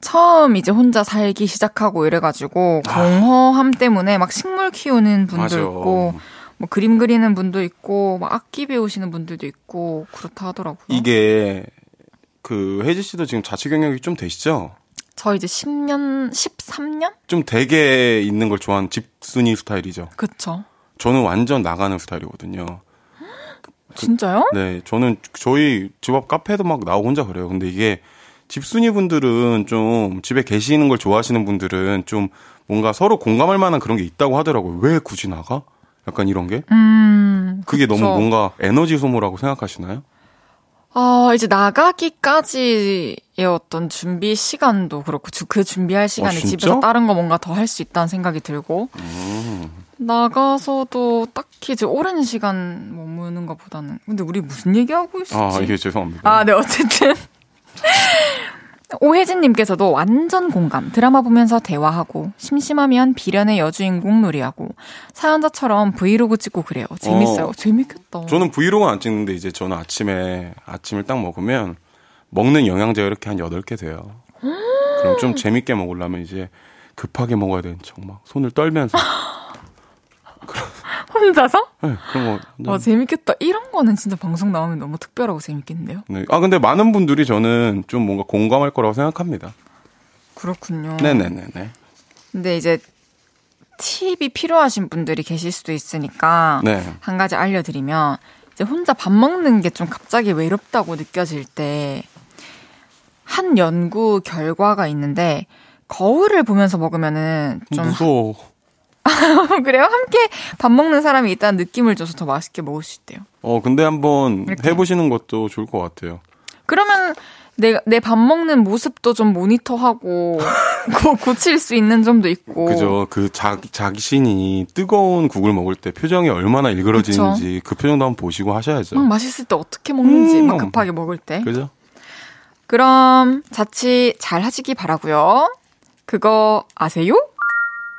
처음 이제 혼자 살기 시작하고 이래가지고 공허함 때문에 막 식물 키우는 분도 맞아. 있고 뭐 그림 그리는 분도 있고 막 악기 배우시는 분들도 있고 그렇다 하더라고요. 이게 그 혜지 씨도 지금 자취 경력이 좀 되시죠? 저 이제 10년, 13년? 좀 되게 있는 걸 좋아하는 집순이 스타일이죠. 그쵸. 저는 완전 나가는 스타일이거든요. 진짜요? 네, 저는 저희 집 앞 카페도 막 나오고 혼자 그래요. 근데 이게 집순이 분들은 좀 집에 계시는 걸 좋아하시는 분들은 좀 뭔가 서로 공감할 만한 그런 게 있다고 하더라고요. 왜 굳이 나가? 약간 이런 게. 음. 그게 그쵸. 너무 뭔가 에너지 소모라고 생각하시나요? 아, 이제 나가기까지의 어떤 준비 시간도 그렇고, 주- 그 준비할 시간에 어? 집에서 다른 거 뭔가 더 할 수 있다는 생각이 들고, 음. 나가서도 딱히 이제 오랜 시간 머무는 것보다는. 근데 우리 무슨 얘기하고 있었지? 아, 이게 죄송합니다. 아, 네, 어쨌든. 오혜진님께서도 완전 공감. 드라마 보면서 대화하고, 심심하면 비련의 여주인공 놀이하고, 사연자처럼 브이로그 찍고 그래요. 재밌어요. 어. 재밌겠다. 저는 브이로그는 안 찍는데 이제 저는 아침에 아침을 딱 먹으면 먹는 영양제가 이렇게 한 8개 돼요. 그럼 좀 재밌게 먹으려면 이제 급하게 먹어야 되는 척막 손을 떨면서 혼자서? 네, 그런 거. 와, 재밌겠다. 이런 거는 진짜 방송 나오면 너무 특별하고 재밌겠는데요? 네. 아 근데 많은 분들이 저는 좀 뭔가 공감할 거라고 생각합니다. 그렇군요. 네네네네. 근데 이제 팁이 필요하신 분들이 계실 수도 있으니까 네. 한 가지 알려드리면 이제 혼자 밥 먹는 게 좀 갑자기 외롭다고 느껴질 때 한 연구 결과가 있는데 거울을 보면서 먹으면은 좀 무서워. 그래요? 함께 밥 먹는 사람이 있다는 느낌을 줘서 더 맛있게 먹을 수 있대요. 어, 근데 한번 이렇게. 해보시는 것도 좋을 것 같아요. 그러면 내 내 밥 먹는 모습도 좀 모니터하고 고, 고칠 수 있는 점도 있고. 그죠. 그 자, 자신이 뜨거운 국을 먹을 때 표정이 얼마나 일그러지는지 그 표정도 한번 보시고 하셔야죠. 막 맛있을 때 어떻게 먹는지 음. 막 급하게 먹을 때. 그죠? 그럼 자취 잘 하시기 바라고요. 그거 아세요?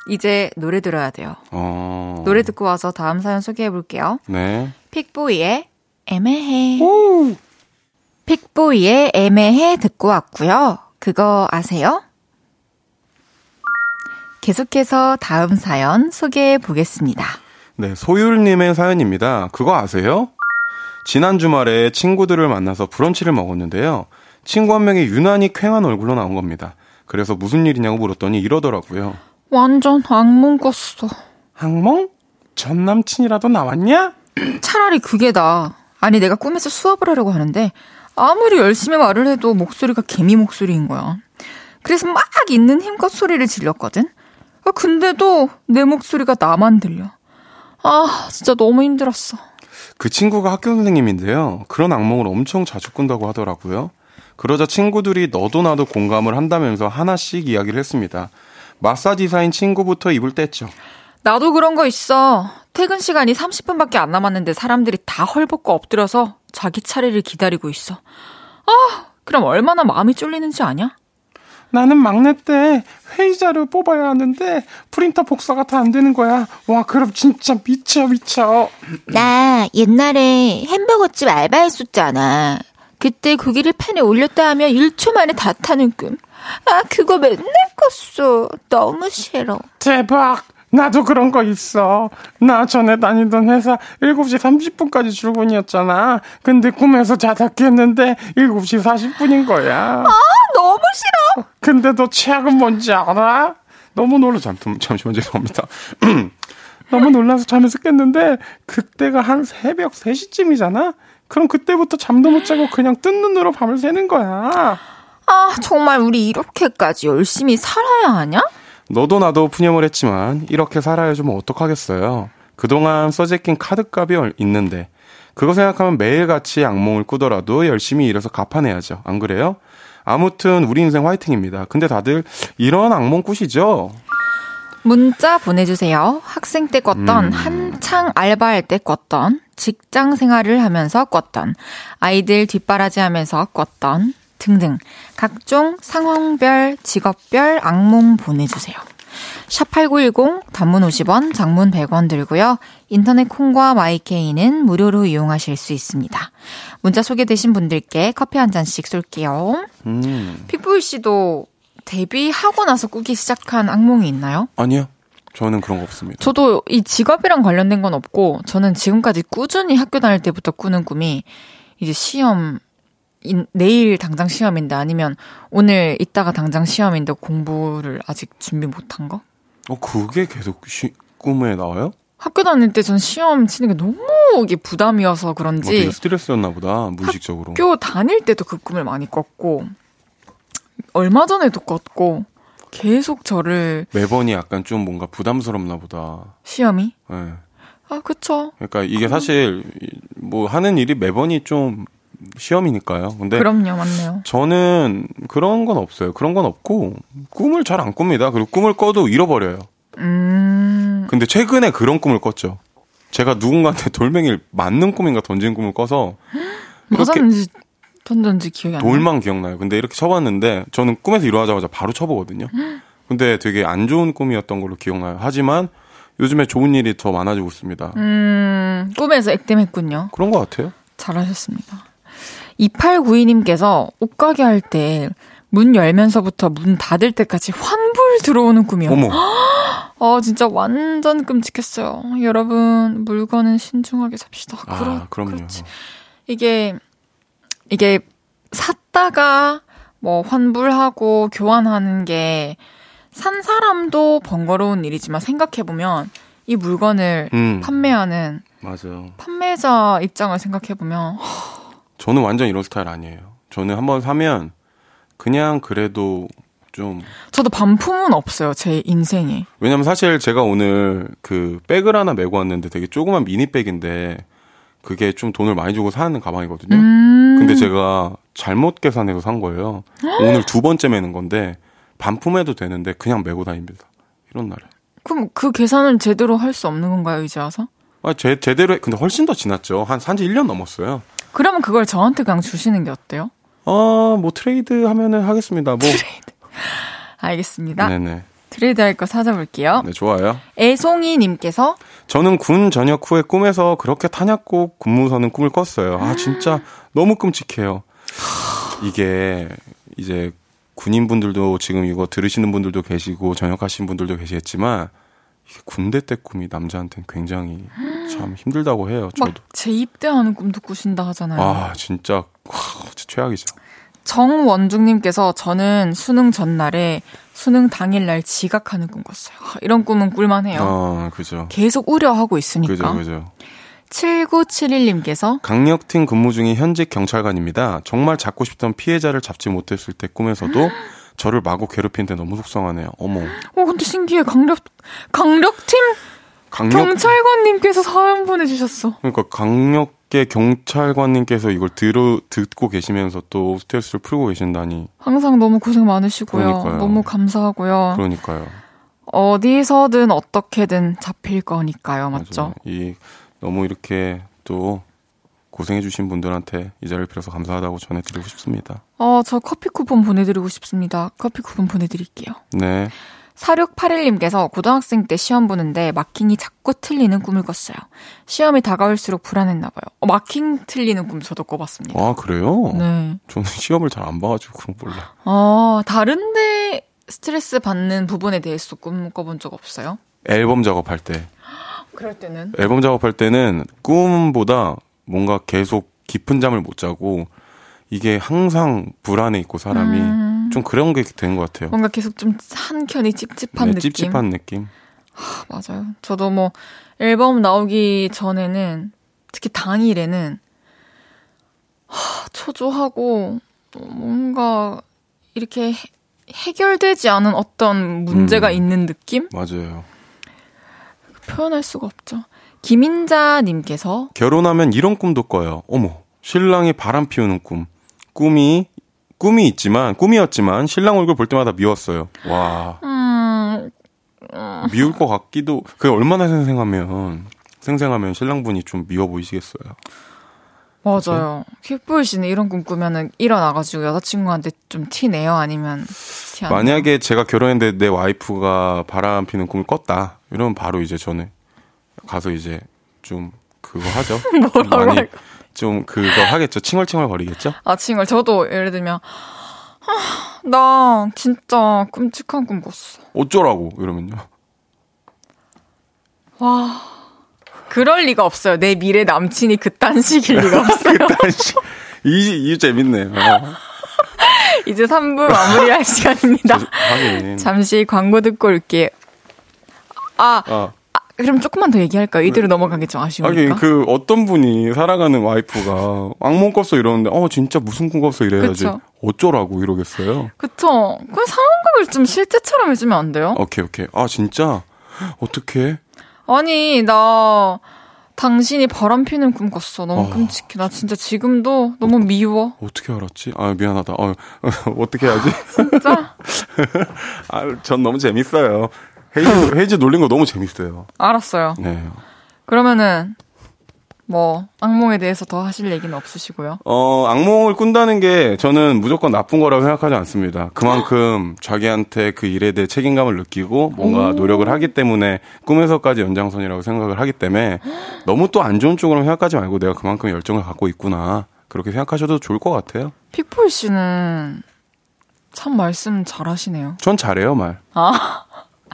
이제 노래 들어야 돼요. 어. 노래 듣고 와서 다음 사연 소개해 볼게요. 네. 픽보이의 애매해. 픽보이의 애매해 듣고 왔고요. 그거 아세요? 계속해서 다음 사연 소개해 보겠습니다. 네, 소율님의 사연입니다. 그거 아세요? 지난 주말에 친구들을 만나서 브런치를 먹었는데요. 친구 한 명이 유난히 쾌한 얼굴로 나온 겁니다. 그래서 무슨 일이냐고 물었더니 이러더라고요. 완전 악몽 꿨어. 항몽? 전 남친이라도 나왔냐? 차라리 그게 나. 아니 내가 꿈에서 수업을 하려고 하는데 아무리 열심히 말을 해도 목소리가 개미 목소리인 거야. 그래서 막 있는 힘껏 소리를 질렀거든. 아, 근데도 내 목소리가 나만 들려. 아 진짜 너무 힘들었어. 그 친구가 학교 선생님인데요. 그런 악몽을 엄청 자주 꾼다고 하더라고요. 그러자 친구들이 너도 나도 공감을 한다면서 하나씩 이야기를 했습니다. 마사지사인 친구부터 입을 뗐죠. 나도 그런 거 있어. 퇴근 시간이 30분밖에 안 남았는데 사람들이 다 헐벗고 엎드려서 자기 차례를 기다리고 있어. 아, 그럼 얼마나 마음이 쫄리는지 아냐? 나는 막내 때 회의 자료 뽑아야 하는데 프린터 복사가 다 안 되는 거야. 와, 그럼 진짜 미쳐 미쳐. 나 옛날에 햄버거집 알바했었잖아. 그때 고기를 팬에 올렸다 하면 1초 만에 다 타는 꿈. 아, 그거 맨날 꿨어. 너무 싫어. 대박. 나도 그런 거 있어. 나 전에 다니던 회사 7시 30분까지 출근이었잖아. 근데 꿈에서 자다 깼는데 7시 40분인 거야. 아, 너무 싫어. 근데 너 최악은 뭔지 알아? 너무 놀라 잠, 잠시만 죄송합니다. 너무 놀라서 잠에서 깼는데 그때가 한 새벽 3시쯤이잖아. 그럼 그때부터 잠도 못 자고 그냥 뜬 눈으로 밤을 새는 거야. 아, 정말 우리 이렇게까지 열심히 살아야 하냐? 너도 나도 푸념을 했지만 이렇게 살아야 좀 어떡하겠어요. 그동안 써제낀 카드값이 얼- 있는데 그거 생각하면 매일같이 악몽을 꾸더라도 열심히 일해서 갚아내야죠. 안 그래요? 아무튼 우리 인생 화이팅입니다. 근데 다들 이런 악몽 꾸시죠? 문자 보내주세요. 학생 때 꿨던, 한창 알바할 때 꿨던, 직장 생활을 하면서 꿨던, 아이들 뒷바라지 하면서 꿨던, 등등. 각종 상황별, 직업별 악몽 보내주세요. 샵8910, 단문 50원, 장문 100원 들고요. 인터넷 콩과 마이케이는 무료로 이용하실 수 있습니다. 문자 소개되신 분들께 커피 한 잔씩 쏠게요. 음, 픽보이 씨도 데뷔하고 나서 꾸기 시작한 악몽이 있나요? 아니요. 저는 그런 거 없습니다. 저도 이 직업이랑 관련된 건 없고 저는 지금까지 꾸준히 학교 다닐 때부터 꾸는 꿈이 이제 시험 인- 내일 당장 시험인데 아니면 오늘 이따가 당장 시험인데 공부를 아직 준비 못한 거? 어, 그게 계속 쉬, 꿈에 나와요? 학교 다닐 때 전 시험 치는 게 너무 이게 부담이어서 어, 그런지 되게 스트레스였나 보다, 무의식적으로. 학교 다닐 때도 그 꿈을 많이 꿨고 얼마 전에도 꿨고 계속 저를 매번이 약간 좀 뭔가 부담스럽나 보다. 시험이 예. 아 그쵸 그러니까 이게 사실 뭐 하는 일이 매번이 좀 시험이니까요. 근데 그럼요 맞네요 저는 그런 건 없어요. 그런 건 없고 꿈을 잘 안 꿉니다. 그리고 꿈을 꿔도 잃어버려요. 음 근데 최근에 그런 꿈을 꿨죠. 제가 누군가한테 돌멩이를 맞는 꿈인가 던진 꿈을 꿔서 맞았는지 던졌는지 기억이 안 나. 돌만 기억나요. 근데 이렇게 쳐봤는데 저는 꿈에서 일어나자마자 바로 쳐보거든요. 근데 되게 안 좋은 꿈이었던 걸로 기억나요. 하지만 요즘에 좋은 일이 더 많아지고 있습니다. 음, 꿈에서 액땜했군요. 그런 것 같아요. 잘하셨습니다. 2892님께서 옷가게 할 때 문 열면서부터 문 닫을 때까지 환불 들어오는 꿈이요. 어머, 어, 진짜 완전 끔찍했어요. 여러분, 물건은 신중하게 삽시다. 아, 그럼, 그럼요. 그렇지. 이게, 이게 샀다가 뭐 환불하고 교환하는 게 산 사람도 번거로운 일이지만 생각해보면 이 물건을 음, 판매하는 맞아요. 판매자 입장을 생각해보면 저는 완전 이런 스타일 아니에요. 저는 한번 사면 그냥 그래도 좀 저도 반품은 없어요, 제 인생에. 왜냐면 사실 제가 오늘 그 백을 하나 메고 왔는데 되게 조그만 미니백인데 그게 좀 돈을 많이 주고 사는 가방이거든요. 음. 근데 제가 잘못 계산해서 산 거예요. 오늘 두 번째 매는 건데 반품해도 되는데 그냥 메고 다닙니다. 이런 날에. 그럼 그 계산을 제대로 할 수 없는 건가요, 이제 와서? 아, 제, 제대로, 해- 근데 훨씬 더 지났죠. 한, 산지 1년 넘었어요. 그러면 그걸 저한테 그냥 주시는 게 어때요? 어, 뭐 트레이드 하면은 하겠습니다. 뭐. 알겠습니다. 네네. 트레이드 할 거 찾아볼게요. 네, 좋아요. 애송이님께서 저는 군 전역 후에 꿈에서 그렇게 탄약고 근무 서는 꿈을 꿨어요. 아, 진짜 너무 끔찍해요. 이게 이제 군인분들도 지금 이거 들으시는 분들도 계시고 전역하신 분들도 계시겠지만 이게 군대 때 꿈이 남자한테는 굉장히 참 힘들다고 해요. 막 저도. 재입대하는 꿈도 꾸신다 하잖아요. 아, 진짜 와, 진짜 최악이죠. 정원중님께서 저는 수능 전날에 수능 당일날 지각하는 꿈 꿨어요. 아, 이런 꿈은 꿀만해요. 아, 그죠. 계속 우려하고 있으니까. 그죠, 그죠. 7971님께서 강력팀 근무 중인 현직 경찰관입니다. 정말 잡고 싶던 피해자를 잡지 못했을 때 꿈에서도 저를 마구 괴롭히는데 너무 속상하네요. 어머. 어 근데 신기해 강력 강력팀 강력 경찰관님께서 사연 보내주셨어. 그러니까 강력 계 경찰관님께서 이걸 들어 듣고 계시면서 또 스트레스를 풀고 계신다니. 항상 너무 고생 많으시고요. 그러니까요. 너무 감사하고요. 그러니까요. 어디서든 어떻게든 잡힐 거니까요, 맞죠? 맞아요. 이 너무 이렇게 또 고생해 주신 분들한테 이 자리를 빌어서 감사하다고 전해 드리고 싶습니다. 어, 저 커피 쿠폰 보내드리고 싶습니다. 커피 쿠폰 보내드릴게요. 네. 4681님께서 고등학생 때 시험 보는데 마킹이 자꾸 틀리는 꿈을 꿨어요. 시험이 다가올수록 불안했나봐요. 어, 마킹 틀리는 꿈 저도 꿔봤습니다. 아, 그래요? 네. 저는 시험을 잘 안 봐가지고 그런 거 몰라. 어, 다른데 스트레스 받는 부분에 대해서 꿈 꿔본 적 없어요? 앨범 작업할 때. 그럴 때는? 앨범 작업할 때는 꿈보다 뭔가 계속 깊은 잠을 못 자고 이게 항상 불안해 있고 사람이 음. 좀 그런 게 된 것 같아요. 뭔가 계속 좀 한켠이 찝찝한 네, 느낌? 찝찝한 느낌. 아, 맞아요. 저도 뭐 앨범 나오기 전에는 특히 당일에는 하, 초조하고 뭔가 이렇게 해, 해결되지 않은 어떤 문제가 음. 있는 느낌? 맞아요. 표현할 수가 없죠. 김인자님께서 결혼하면 이런 꿈도 꿔요. 어머, 신랑이 바람 피우는 꿈. 꿈이 꿈이 있지만 꿈이었지만 신랑 얼굴 볼 때마다 미웠어요. 와, 음, 미울 것 같기도. 그 얼마나 생생하면 생생하면 신랑분이 좀 미워 보이시겠어요. 맞아요. 킥보이 씨는 이런 꿈 꾸면은 일어나가지고 여자친구한테 좀 티 내요? 아니면 티안 내요? 만약에 제가 결혼했는데 내 와이프가 바람 피는 꿈을 꿨다. 이러면 바로 이제 저는 가서 이제 좀 그거 하죠. 뭐라고 많이 할좀 그거 하겠죠. 칭얼칭얼 거리겠죠. 아침을 저도 예를 들면 아, 나 진짜 끔찍한 꿈 꿨어. 어쩌라고 이러면요. 와. 그럴 리가 없어요. 내 미래 남친이 그딴 식일 리가 없어요. 다시 이, 이 재밌네요. 이제 3부 마무리할 시간입니다. 잠시 광고 듣고 올게요. 아, 아, 아, 그럼 조금만 더 얘기할까요? 이대로 넘어가기 좀 하긴 아쉬우니까. 그 어떤 분이 살아가는 와이프가 악몽 꿨어 이러는데 어 진짜 무슨 꿈 꿨어 이래야지 그쵸. 어쩌라고 이러겠어요. 그쵸? 그 상황극을 좀 실제처럼 해주면 안 돼요? 오케이 오케이 아 진짜 어떻게 아니, 나 당신이 바람 피는 꿈 꿨어. 너무 어. 끔찍해. 나 진짜 지금도 너무 미워. 어떻게 알았지? 아 미안하다. 어, 어떻게 해야지? 진짜? 아 전 너무 재밌어요. 헤이즈 헤이즈 놀린 거 너무 재밌어요. 알았어요. 네. 그러면은 뭐 악몽에 대해서 더 하실 얘기는 없으시고요. 어, 악몽을 꾼다는 게 저는 무조건 나쁜 거라고 생각하지 않습니다. 그만큼 자기한테 그 일에 대해 책임감을 느끼고 뭔가 노력을 하기 때문에 꿈에서까지 연장선이라고 생각을 하기 때문에 너무 또 안 좋은 쪽으로 생각하지 말고 내가 그만큼 열정을 갖고 있구나. 그렇게 생각하셔도 좋을 것 같아요. 픽보이 씨는 참 말씀 잘하시네요. 전 잘해요, 말.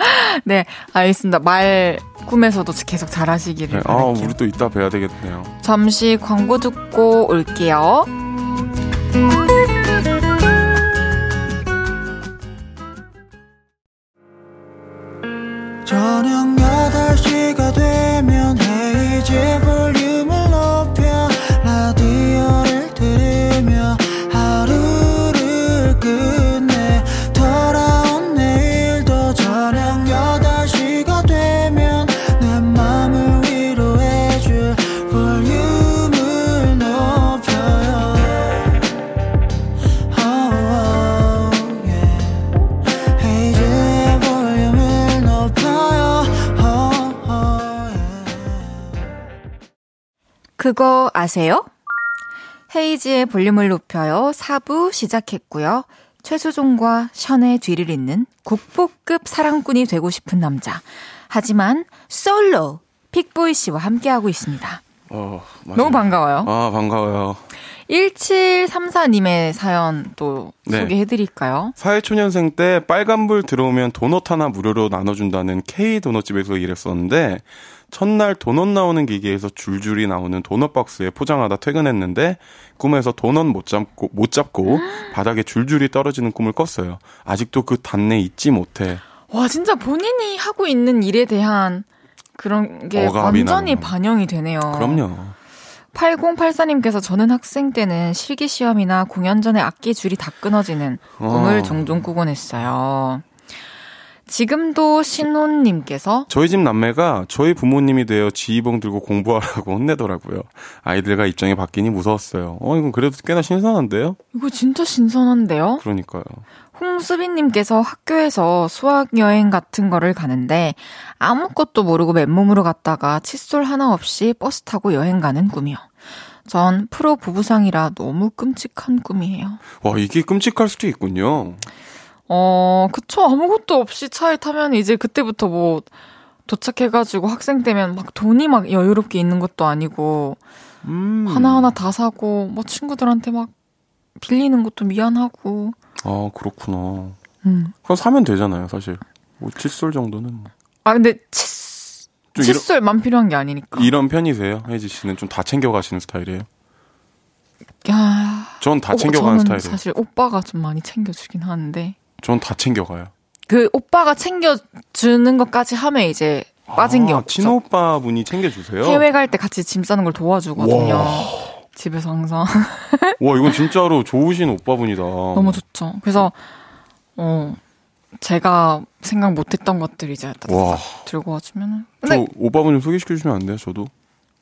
네, 알겠습니다. 말 꿈에서도 계속 잘하시기를 네, 아. 우리 또 이따 뵈야 되겠네요. 잠시 광고 듣고 올게요. 저녁 8시가 되면 헤이즈 볼 그거 아세요? 헤이지의 볼륨을 높여요. 4부 시작했고요. 최수종과 션의 뒤를 잇는 국보급 사랑꾼이 되고 싶은 남자. 하지만 솔로 픽보이 씨와 함께하고 있습니다. 어. 너무 반가워요. 아, 반가워요. 1734님의 사연 또 네. 소개해드릴까요? 사회초년생 때 빨간불 들어오면 도넛 하나 무료로 나눠준다는 K 도넛집에서 일했었는데 첫날 도넛 나오는 기계에서 줄줄이 나오는 도넛 박스에 포장하다 퇴근했는데 꿈에서 도넛 못 잡고 못 잡고 바닥에 줄줄이 떨어지는 꿈을 꿨어요. 아직도 그 단내 잊지 못해. 와, 진짜 본인이 하고 있는 일에 대한 그런 게 완전히 나는. 반영이 되네요. 그럼요. 8084님께서 저는 학생 때는 실기 시험이나 공연 전에 악기 줄이 다 끊어지는 꿈을 어. 종종 꾸곤 했어요. 지금도 신혼님께서 저희 집 남매가 저희 부모님이 되어 지휘봉 들고 공부하라고 혼내더라고요. 아이들과 입장이 바뀌니 무서웠어요. 어, 이건 그래도 꽤나 신선한데요? 이거 진짜 신선한데요? 그러니까요. 홍수빈님께서 학교에서 수학 여행 같은 거를 가는데 아무것도 모르고 맨몸으로 갔다가 칫솔 하나 없이 버스 타고 여행 가는 꿈이요. 전 프로 부부상이라 너무 끔찍한 꿈이에요. 와, 이게 끔찍할 수도 있군요. 어, 그쵸. 아무것도 없이 차에 타면 이제 그때부터 뭐 도착해가지고 학생 때면 막 돈이 막 여유롭게 있는 것도 아니고 음. 하나하나 다 사고 뭐 친구들한테 막 빌리는 것도 미안하고 아, 그렇구나. 음. 그럼 사면 되잖아요, 사실. 뭐 칫솔 정도는 뭐. 아 근데 칫, 칫솔만 필요한 게 아니니까 이런 편이세요? 혜지 씨는 좀 다 챙겨 가시는 스타일이에요? 야, 전다 어, 챙겨가는 스타일이에요. 사실 오빠가 좀 많이 챙겨주긴 하는데 전 다 챙겨가요. 그 오빠가 챙겨주는 것까지 하면 이제 빠진 게 아, 없죠. 친오빠 분이 챙겨주세요? 해외 갈 때 같이 짐 싸는 걸 도와주거든요. 집에서 항상 와, 이건 진짜로 좋으신 오빠분이다. 너무 좋죠. 그래서 어 제가 생각 못했던 것들 이제 다 와. 들고 와주면은. 근데 저 오빠분 좀 소개시켜 주시면 안 돼요, 저도?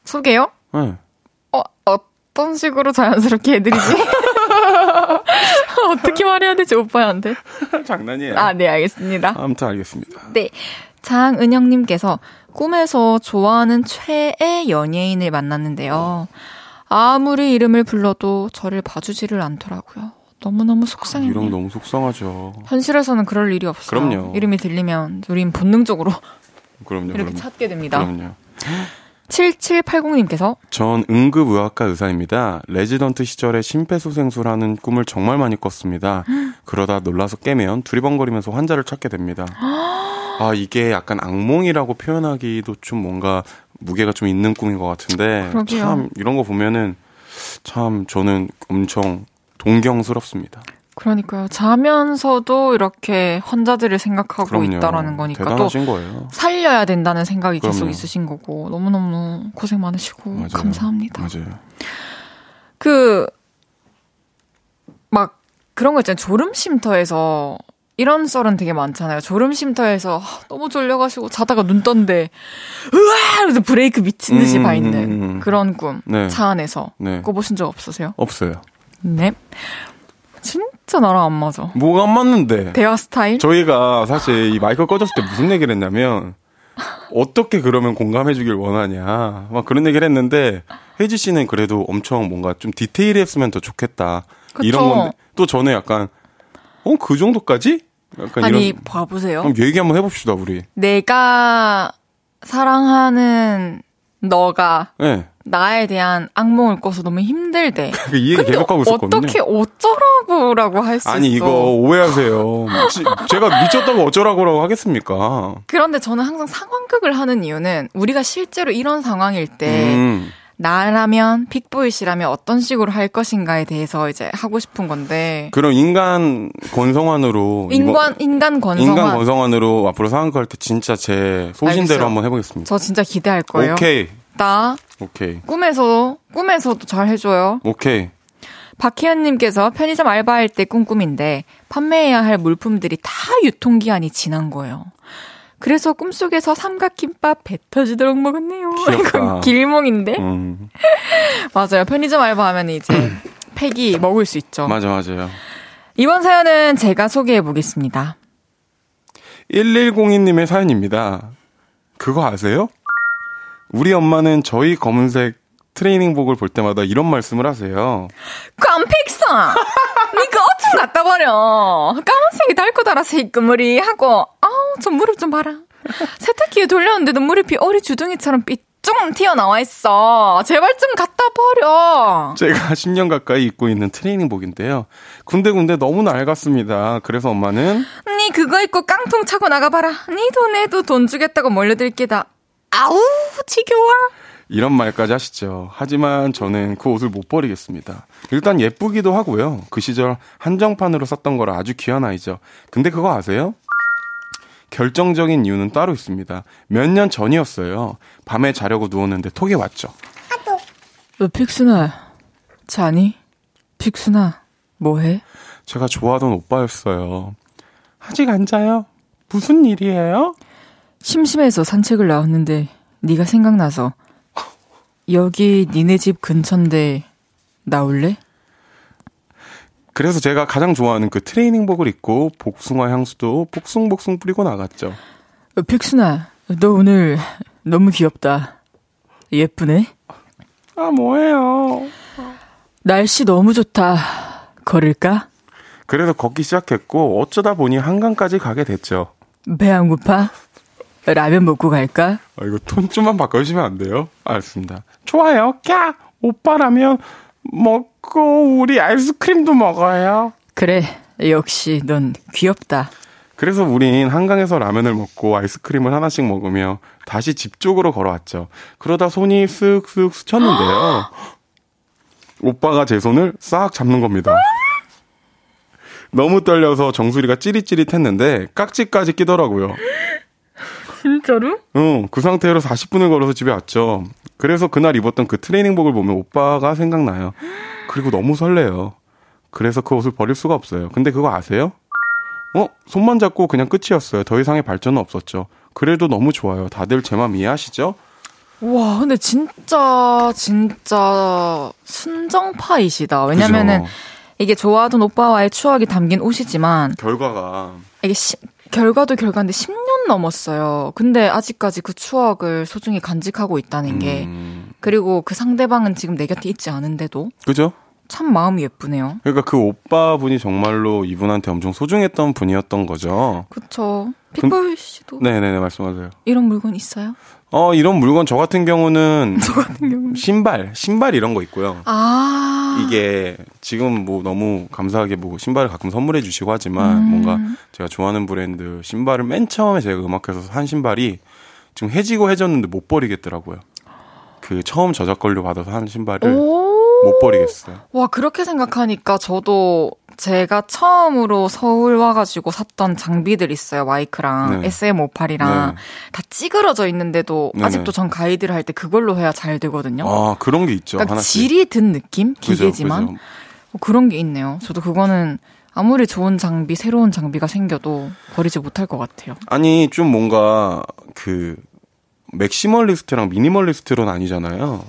소개요? 네. 어 어떤 식으로 자연스럽게 해드리지? 어떻게 말해야 되지 오빠한테? 장난이에요. 아 네 알겠습니다. 아무튼 알겠습니다. 네. 장은영님께서 꿈에서 좋아하는 최애 연예인을 만났는데요. 아무리 이름을 불러도 저를 봐주지를 않더라고요. 너무너무 속상해요. 이런 거 너무 속상하죠. 현실에서는 그럴 일이 없어요. 그럼요. 이름이 들리면 우린 본능적으로 그럼요, 이렇게 그럼요. 찾게 됩니다. 그럼요. 7780님께서 전 응급의학과 의사입니다. 레지던트 시절에 심폐소생술하는 꿈을 정말 많이 꿨습니다. 그러다 놀라서 깨면 두리번거리면서 환자를 찾게 됩니다. 아 이게 약간 악몽이라고 표현하기도 좀 뭔가 무게가 좀 있는 꿈인 것 같은데 그러게요. 참 이런 거 보면은 참 저는 엄청 동경스럽습니다. 그러니까요. 자면서도 이렇게 환자들을 생각하고 그럼요. 있다라는 거니까 또 대단하신 거예요. 살려야 된다는 생각이 계속 그럼요. 있으신 거고 너무너무 고생 많으시고 맞아요. 감사합니다. 맞아요. 그, 막, 그런 거 있잖아요. 졸음 쉼터에서, 이런 썰은 되게 많잖아요. 졸음 쉼터에서 아, 너무 졸려가지고 자다가 눈 떴는데, 으아! 그래서 브레이크 미친 듯이 음, 봐 음, 있는 음. 그런 꿈. 네. 차 안에서. 네. 꿔보신 적 없으세요? 없어요. 네. 진짜 나랑 안 맞아. 뭐가 안 맞는데? 대화 스타일? 저희가 사실 이 마이크 꺼졌을 때 무슨 얘기를 했냐면 어떻게 그러면 공감해 주길 원하냐 막 그런 얘기를 했는데 혜지 씨는 그래도 엄청 뭔가 좀 디테일했으면 더 좋겠다 그쵸. 이런 건데 또 저는 약간 어 그 정도까지 약간 아니, 이런 봐보세요. 그럼 얘기 한번 해봅시다 우리 내가 사랑하는 너가 예 나에 대한 악몽을 꿔서 너무 힘들대. 그 이해가 근데 계속하고 있었거든요 어떻게 어쩌라고라고 할 수 있어? 아니 이거 오해하세요 지- 제가 미쳤다고 어쩌라고라고 하겠습니까 그런데 저는 항상 상황극을 하는 이유는 우리가 실제로 이런 상황일 때 음. 나라면 픽보이 씨라면 어떤 식으로 할 것인가에 대해서 이제 하고 싶은 건데 그럼 인간 권성환으로 인간 인간 권성환 인간 권성환으로 앞으로 상황할 때 진짜 제 소신대로 알겠어요. 한번 해보겠습니다. 저 진짜 기대할 거예요. 오케이, 나 오케이, 꿈에서 꿈에서도 잘 해줘요. 오케이. 박혜연님께서 편의점 알바할 때 꿈꿈인데 판매해야 할 물품들이 다 유통기한이 지난 거예요. 그래서 꿈속에서 삼각김밥 배 터지도록 먹었네요. 이건 길몽인데? 음, 맞아요. 편의점 알바하면 이제 팩이 먹을 수 있죠. 맞아, 맞아요. 이번 사연은 제가 소개해 보겠습니다. 1102님의 사연입니다. 그거 아세요? 우리 엄마는 저희 검은색 트레이닝복을 볼 때마다 이런 말씀을 하세요. 깜픽사! 니가 어쩜 갖다 버려. 까만색이 달고 달아서 희끄머리 하고, 아우, 저 무릎 좀 봐라. 세탁기에 돌렸는데도 무릎이 어리 주둥이처럼 삐쭉 튀어나와 있어. 제발 좀 갖다 버려. 제가 10년 가까이 입고 있는 트레이닝복인데요. 군데군데 너무 낡았습니다. 그래서 엄마는 니 그거 입고 깡통 차고 나가봐라. 니 돈에도 돈 주겠다고 몰려들 게다. 아우, 지겨워. 이런 말까지 하시죠. 하지만 저는 그 옷을 못 버리겠습니다. 일단 예쁘기도 하고요. 그 시절 한정판으로 샀던 거라 아주 귀한 아이죠. 근데 그거 아세요? 결정적인 이유는 따로 있습니다. 몇 년 전이었어요. 밤에 자려고 누웠는데 톡이 왔죠. 너 픽순아, 자니? 픽순아, 뭐해? 제가 좋아하던 오빠였어요. 아직 안 자요? 무슨 일이에요? 심심해서 산책을 나왔는데 네가 생각나서 여기 니네 집 근처인데 나올래? 그래서 제가 가장 좋아하는 그 트레이닝복을 입고 복숭아 향수도 복숭복숭 뿌리고 나갔죠. 어, 픽순아, 너 오늘 너무 귀엽다. 예쁘네? 아, 뭐예요? 날씨 너무 좋다. 걸을까? 그래서 걷기 시작했고 어쩌다 보니 한강까지 가게 됐죠. 배 안 고파? 라면 먹고 갈까? 아, 이거 톤 좀만 바꿔주시면 안 돼요? 알았습니다. 좋아요. 캬! 오빠라면 먹고 우리 아이스크림도 먹어요. 그래, 역시 넌 귀엽다. 그래서 우린 한강에서 라면을 먹고 아이스크림을 하나씩 먹으며 다시 집 쪽으로 걸어왔죠. 그러다 손이 쓱쓱 스쳤는데요. 오빠가 제 손을 싹 잡는 겁니다. 너무 떨려서 정수리가 찌릿찌릿했는데 깍지까지 끼더라고요. 진짜로? 응, 그 상태로 40분을 걸어서 집에 왔죠. 그래서 그날 입었던 그 트레이닝복을 보면 오빠가 생각나요. 그리고 너무 설레요. 그래서 그 옷을 버릴 수가 없어요. 근데 그거 아세요? 어? 손만 잡고 그냥 끝이었어요. 더 이상의 발전은 없었죠. 그래도 너무 좋아요. 다들 제맘 이해하시죠? 와, 근데 진짜, 진짜, 순정파이시다. 왜냐면은, 그죠? 이게 좋아하던 오빠와의 추억이 담긴 옷이지만, 결과가 이게 시, 결과도 결과인데 10년 넘었어요. 근데 아직까지 그 추억을 소중히 간직하고 있다는 게, 음, 그리고 그 상대방은 지금 내 곁에 있지 않은데도 그죠? 참 마음이 예쁘네요. 그러니까 그 오빠분이 정말로 이분한테 엄청 소중했던 분이었던 거죠. 그 쵸. pitbull 씨도 네네네 말씀하세요. 이런 물건 있어요? 어 이런 물건 저 같은 경우는 저 같은 경우는. 신발 신발 이런 거 있고요. 아. 이게 지금 뭐 너무 감사하게 뭐 신발을 가끔 선물해 주시고 하지만 음. 뭔가 제가 좋아하는 브랜드 신발을 맨 처음에 제가 음악해서 산 신발이 지금 해지고 해졌는데 못 버리겠더라고요. 그 처음 저작권료 받아서 한 신발을 오. 못 버리겠어요. 와, 그렇게 생각하니까 저도 제가 처음으로 서울 와가지고 샀던 장비들 있어요. 마이크랑 네. SM58이랑 네. 다 찌그러져 있는데도 네네. 아직도 전 가이드를 할 때 그걸로 해야 잘 되거든요. 아 그런 게 있죠. 그러니까 하나씩. 질이 든 느낌? 그죠, 기계지만 그죠. 뭐 그런 게 있네요. 저도 그거는 아무리 좋은 장비, 새로운 장비가 생겨도 버리지 못할 것 같아요. 아니 좀 뭔가 그 맥시멀리스트랑 미니멀리스트로 나뉘잖아요.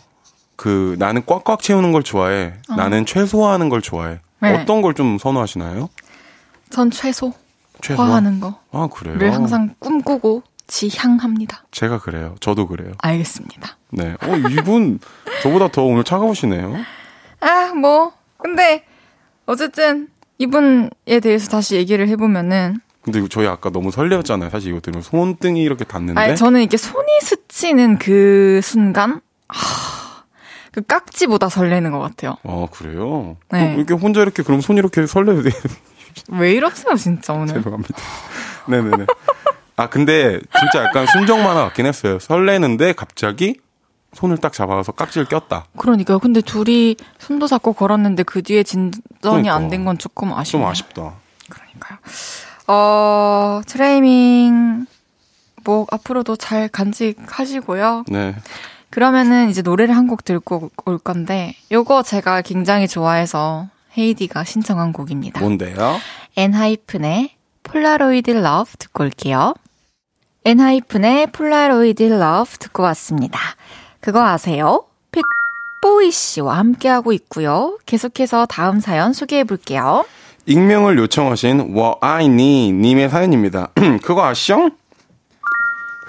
그 나는 꽉꽉 채우는 걸 좋아해. 나는 최소화하는 걸 좋아해. 네. 어떤 걸 좀 선호하시나요? 전 최소, 최소화? 화하는 거를 아 그래요. 항상 꿈꾸고 지향합니다. 제가 그래요. 저도 그래요. 알겠습니다. 네. 어 이분 저보다 더 오늘 차가우시네요. 아, 뭐. 근데, 어쨌든, 이분에 대해서 다시 얘기를 해보면은, 근데 저희 아까 너무 설레었잖아요. 사실 이거 들으면 손등이 이렇게 닿는데. 아니, 저는 이게 손이 스치는 그 순간, 하, 그 깍지보다 설레는 것 같아요. 아 그래요? 네. 어, 이렇게 혼자 이렇게 그럼 손 이렇게 설레도 돼요. 왜 이러세요, 진짜, 오늘? 죄송합니다. 네네네. 아 근데 진짜 약간 순정 만화 같긴 했어요. 설레는데 갑자기 손을 딱 잡아서 깍지를 꼈다. 그러니까요. 근데 둘이 손도 잡고 걸었는데 그 뒤에 진전이 그러니까. 안된 건 조금 좀 아쉽네요. 아쉽다. 그러니까요. 어, 트레이밍, 뭐, 앞으로도 잘 간직하시고요. 네. 그러면은 이제 노래를 한곡 듣고 올 건데, 요거 제가 굉장히 좋아해서 헤이디가 신청한 곡입니다. 뭔데요? 엔하이픈의 Polaroid Love 듣고 올게요. 엔하이픈의 Polaroid Love 듣고 왔습니다. 그거 아세요? 픽보이 씨와 함께하고 있고요. 계속해서 다음 사연 소개해 볼게요. 익명을 요청하신 워아이니 님의 사연입니다. 그거 아시죠?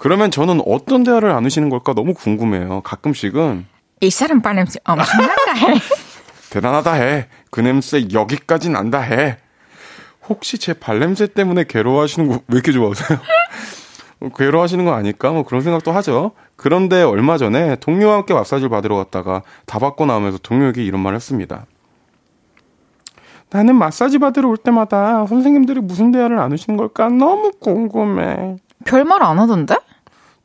그러면 저는 어떤 대화를 나누시는 걸까 너무 궁금해요. 가끔씩은 이 사람 발냄새 엄청난다 해. 대단하다 해. 그 냄새 여기까지 난다 해. 혹시 제 발냄새 때문에 괴로워하시는 거 왜 이렇게 좋아하세요? 괴로워하시는 거 아닐까? 뭐 그런 생각도 하죠. 그런데 얼마 전에 동료와 함께 마사지를 받으러 갔다가 다 받고 나오면서 동료에게 이런 말을 했습니다. 나는 마사지 받으러 올 때마다 선생님들이 무슨 대화를 나누시는 걸까 너무 궁금해. 별말 안 하던데?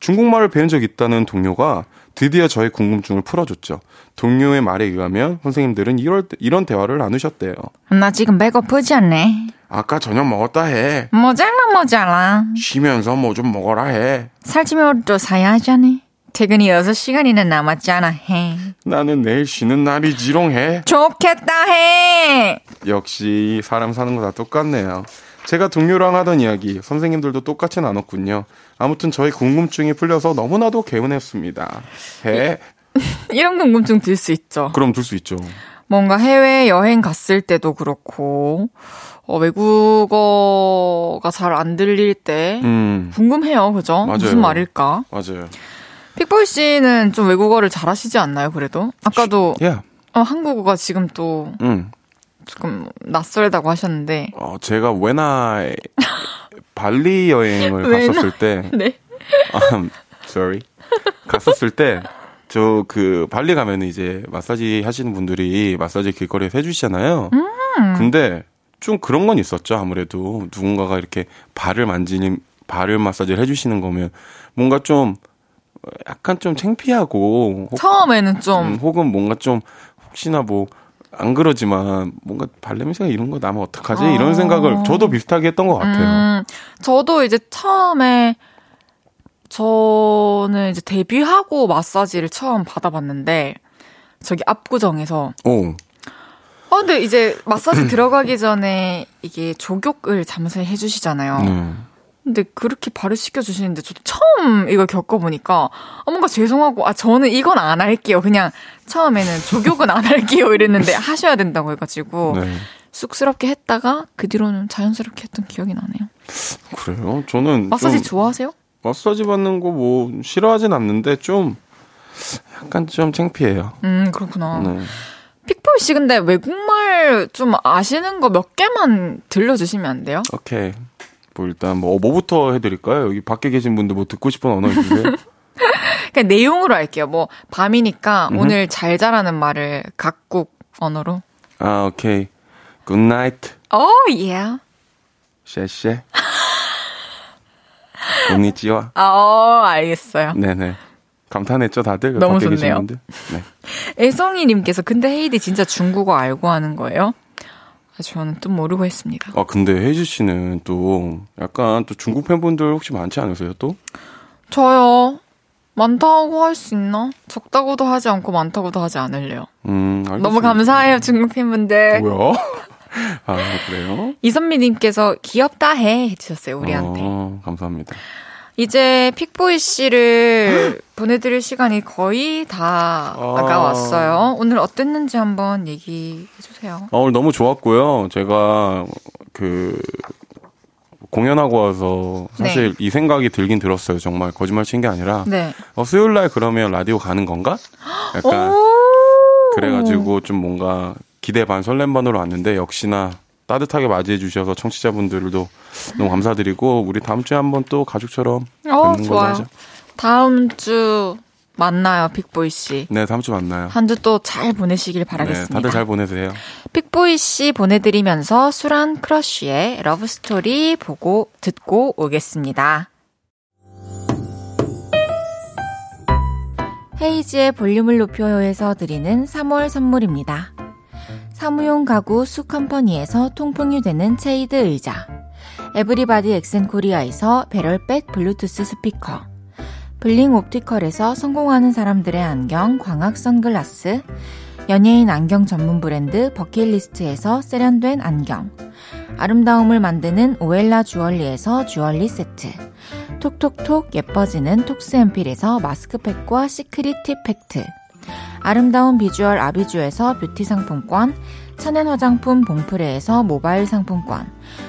중국말을 배운 적 있다는 동료가 드디어 저의 궁금증을 풀어줬죠. 동료의 말에 의하면 선생님들은 이럴 때- 이런 대화를 나누셨대요. 나 지금 배고프지 않네. 아까 저녁 먹었다 해. 모자라 모자라. 쉬면서 뭐 좀 먹어라 해. 살찌면 또 사야 하잖아. 퇴근이 6시간이나 남았잖아. 해. 나는 내일 쉬는 날이 지롱 해. 좋겠다 해. 역시 사람 사는 거 다 똑같네요. 제가 동료랑 하던 이야기 선생님들도 똑같이 나눴군요. 아무튼 저의 궁금증이 풀려서 너무나도 개운했습니다. 해. 이런 궁금증 들 수 있죠. 그럼 둘수 있죠. 뭔가 해외 여행 갔을 때도 그렇고, 어, 외국어가 잘 안 들릴 때 음, 궁금해요. 그죠? 맞아요. 무슨 말일까? 맞아요. 픽보이 씨는 좀 외국어를 잘 하시지 않나요? 그래도? 아까도 야, 어, 한국어가 지금 또 음. 조금 낯설다고 하셨는데. 어, 제가 when I 발리 여행을 갔었을 때, 네. um, sorry, 갔었을 때, 저 그 발리 가면 이제 마사지 하시는 분들이 마사지 길거리에서 해주시잖아요. 근데 좀 그런 건 있었죠. 아무래도 누군가가 이렇게 발을 만지는 발을 마사지를 해주시는 거면 뭔가 좀 약간 좀 창피하고 혹- 처음에는 좀, 음, 혹은 뭔가 좀 혹시나 뭐 안 그러지만 뭔가 발냄새가 이런 거 나면 어떡하지 이런 생각을 저도 비슷하게 했던 것 같아요. 음, 저도 이제 처음에 저는 이제 데뷔하고 마사지를 처음 받아봤는데 저기 압구정에서 오, 아 근데 이제 마사지 들어가기 전에 이게 족욕을 잠시 해주시잖아요. 네. 근데 그렇게 발을 시켜 주시는데 저도 처음 이걸 겪어보니까 아, 뭔가 죄송하고 아 저는 이건 안 할게요. 그냥 처음에는 족욕은 안 할게요 이랬는데 하셔야 된다고 해가지고 네. 쑥스럽게 했다가 그 뒤로는 자연스럽게 했던 기억이 나네요. 그래요? 저는 마사지 좀 좋아하세요? 마사지 받는 거 뭐 싫어하진 않는데 좀 약간 좀 창피해요. 음 그렇구나. 네. 픽보이 씨 근데 외국말 좀 아시는 거 몇 개만 들려주시면 안 돼요? 오케이. 뭐 일단 뭐 뭐부터 해드릴까요? 여기 밖에 계신 분들 뭐 듣고 싶은 언어 있으세요? 그냥 내용으로 할게요. 뭐 밤이니까 음흠. 오늘 잘 자라는 말을 각국 언어로. 아 오케이. Good night. 오 예. 쉐쉐. konnichiwa. 아, 어, 알겠어요. 네네. 감탄했죠 다들 그 너무 좋네요. 네. 애성이님께서 근데 헤이디 진짜 중국어 알고 하는 거예요? 아, 저는 또 모르고 했습니다. 아 근데 혜지 씨는 또 약간 또 중국 팬분들 혹시 많지 않으세요 또? 저요. 많다고 할 수 있나? 적다고도 하지 않고 많다고도 하지 않을래요. 음 알겠습니다. 너무 감사해요, 중국 팬분들. 뭐야? 아 그래요? 이선미님께서 귀엽다 해 해주셨어요, 우리한테. 어, 감사합니다. 이제 픽보이 씨를 보내드릴 시간이 거의 다 아. 다가왔어요. 오늘 어땠는지 한번 얘기해 주세요. 아, 오늘 너무 좋았고요. 제가 그 공연하고 와서 사실 이 생각이 들긴 들었어요. 정말 거짓말 친 게 아니라 네. 어, 수요일 날 그러면 라디오 가는 건가? 약간 오! 그래가지고 좀 뭔가 기대 반 설렘 반으로 왔는데 역시나 따뜻하게 맞이해 주셔서 청취자분들도 너무 감사드리고 우리 다음 주에 한번 또 가족처럼 어, 뵙는 걸로 좋아요. 하죠. 다음 주 만나요, 픽보이 씨. 네, 다음 주 만나요. 한 주 또 잘 보내시길 네, 바라겠습니다. 다들 잘 보내세요. 픽보이 씨 보내드리면서 수란 크러쉬의 Love Story 보고 듣고 오겠습니다. 헤이즈의 볼륨을 높여요에서 드리는 3월 선물입니다. 사무용 가구 수컴퍼니에서 통풍이 되는 체이드 의자 에브리바디 엑센코리아에서 배럴백 블루투스 스피커 블링 옵티컬에서 성공하는 사람들의 안경 광학 선글라스, 연예인 안경 전문 브랜드 버킷리스트에서 세련된 안경, 아름다움을 만드는 오엘라 주얼리에서 주얼리 세트, 톡톡톡 예뻐지는 톡스앰필에서 마스크팩과 시크릿 팁 팩트, 아름다운 비주얼 아비주에서 뷰티 상품권, 천연 화장품 봉프레에서 모바일 상품권,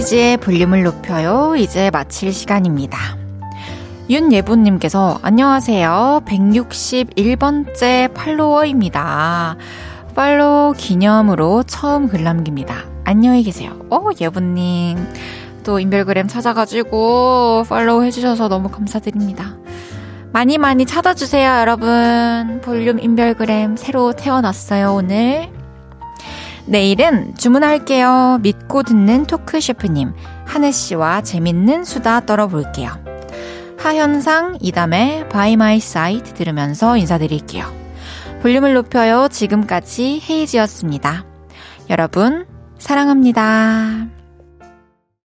헤이지의 볼륨을 높여요. 이제 마칠 시간입니다. 윤예보님께서 안녕하세요. 161번째 팔로워입니다. 팔로우 기념으로 처음 글 남깁니다. 안녕히 계세요. 어, 예보님. 또 인별그램 찾아가지고 팔로우 해주셔서 너무 감사드립니다. 많이 많이 찾아주세요, 여러분. 볼륨 인별그램 새로 태어났어요, 오늘. 내일은 주문할게요. 믿고 듣는 토크 셰프님, 하늘씨와 재밌는 수다 떨어볼게요. 하현상, 이담의 By My Side 들으면서 인사드릴게요. 볼륨을 높여요. 지금까지 헤이지였습니다. 여러분, 사랑합니다.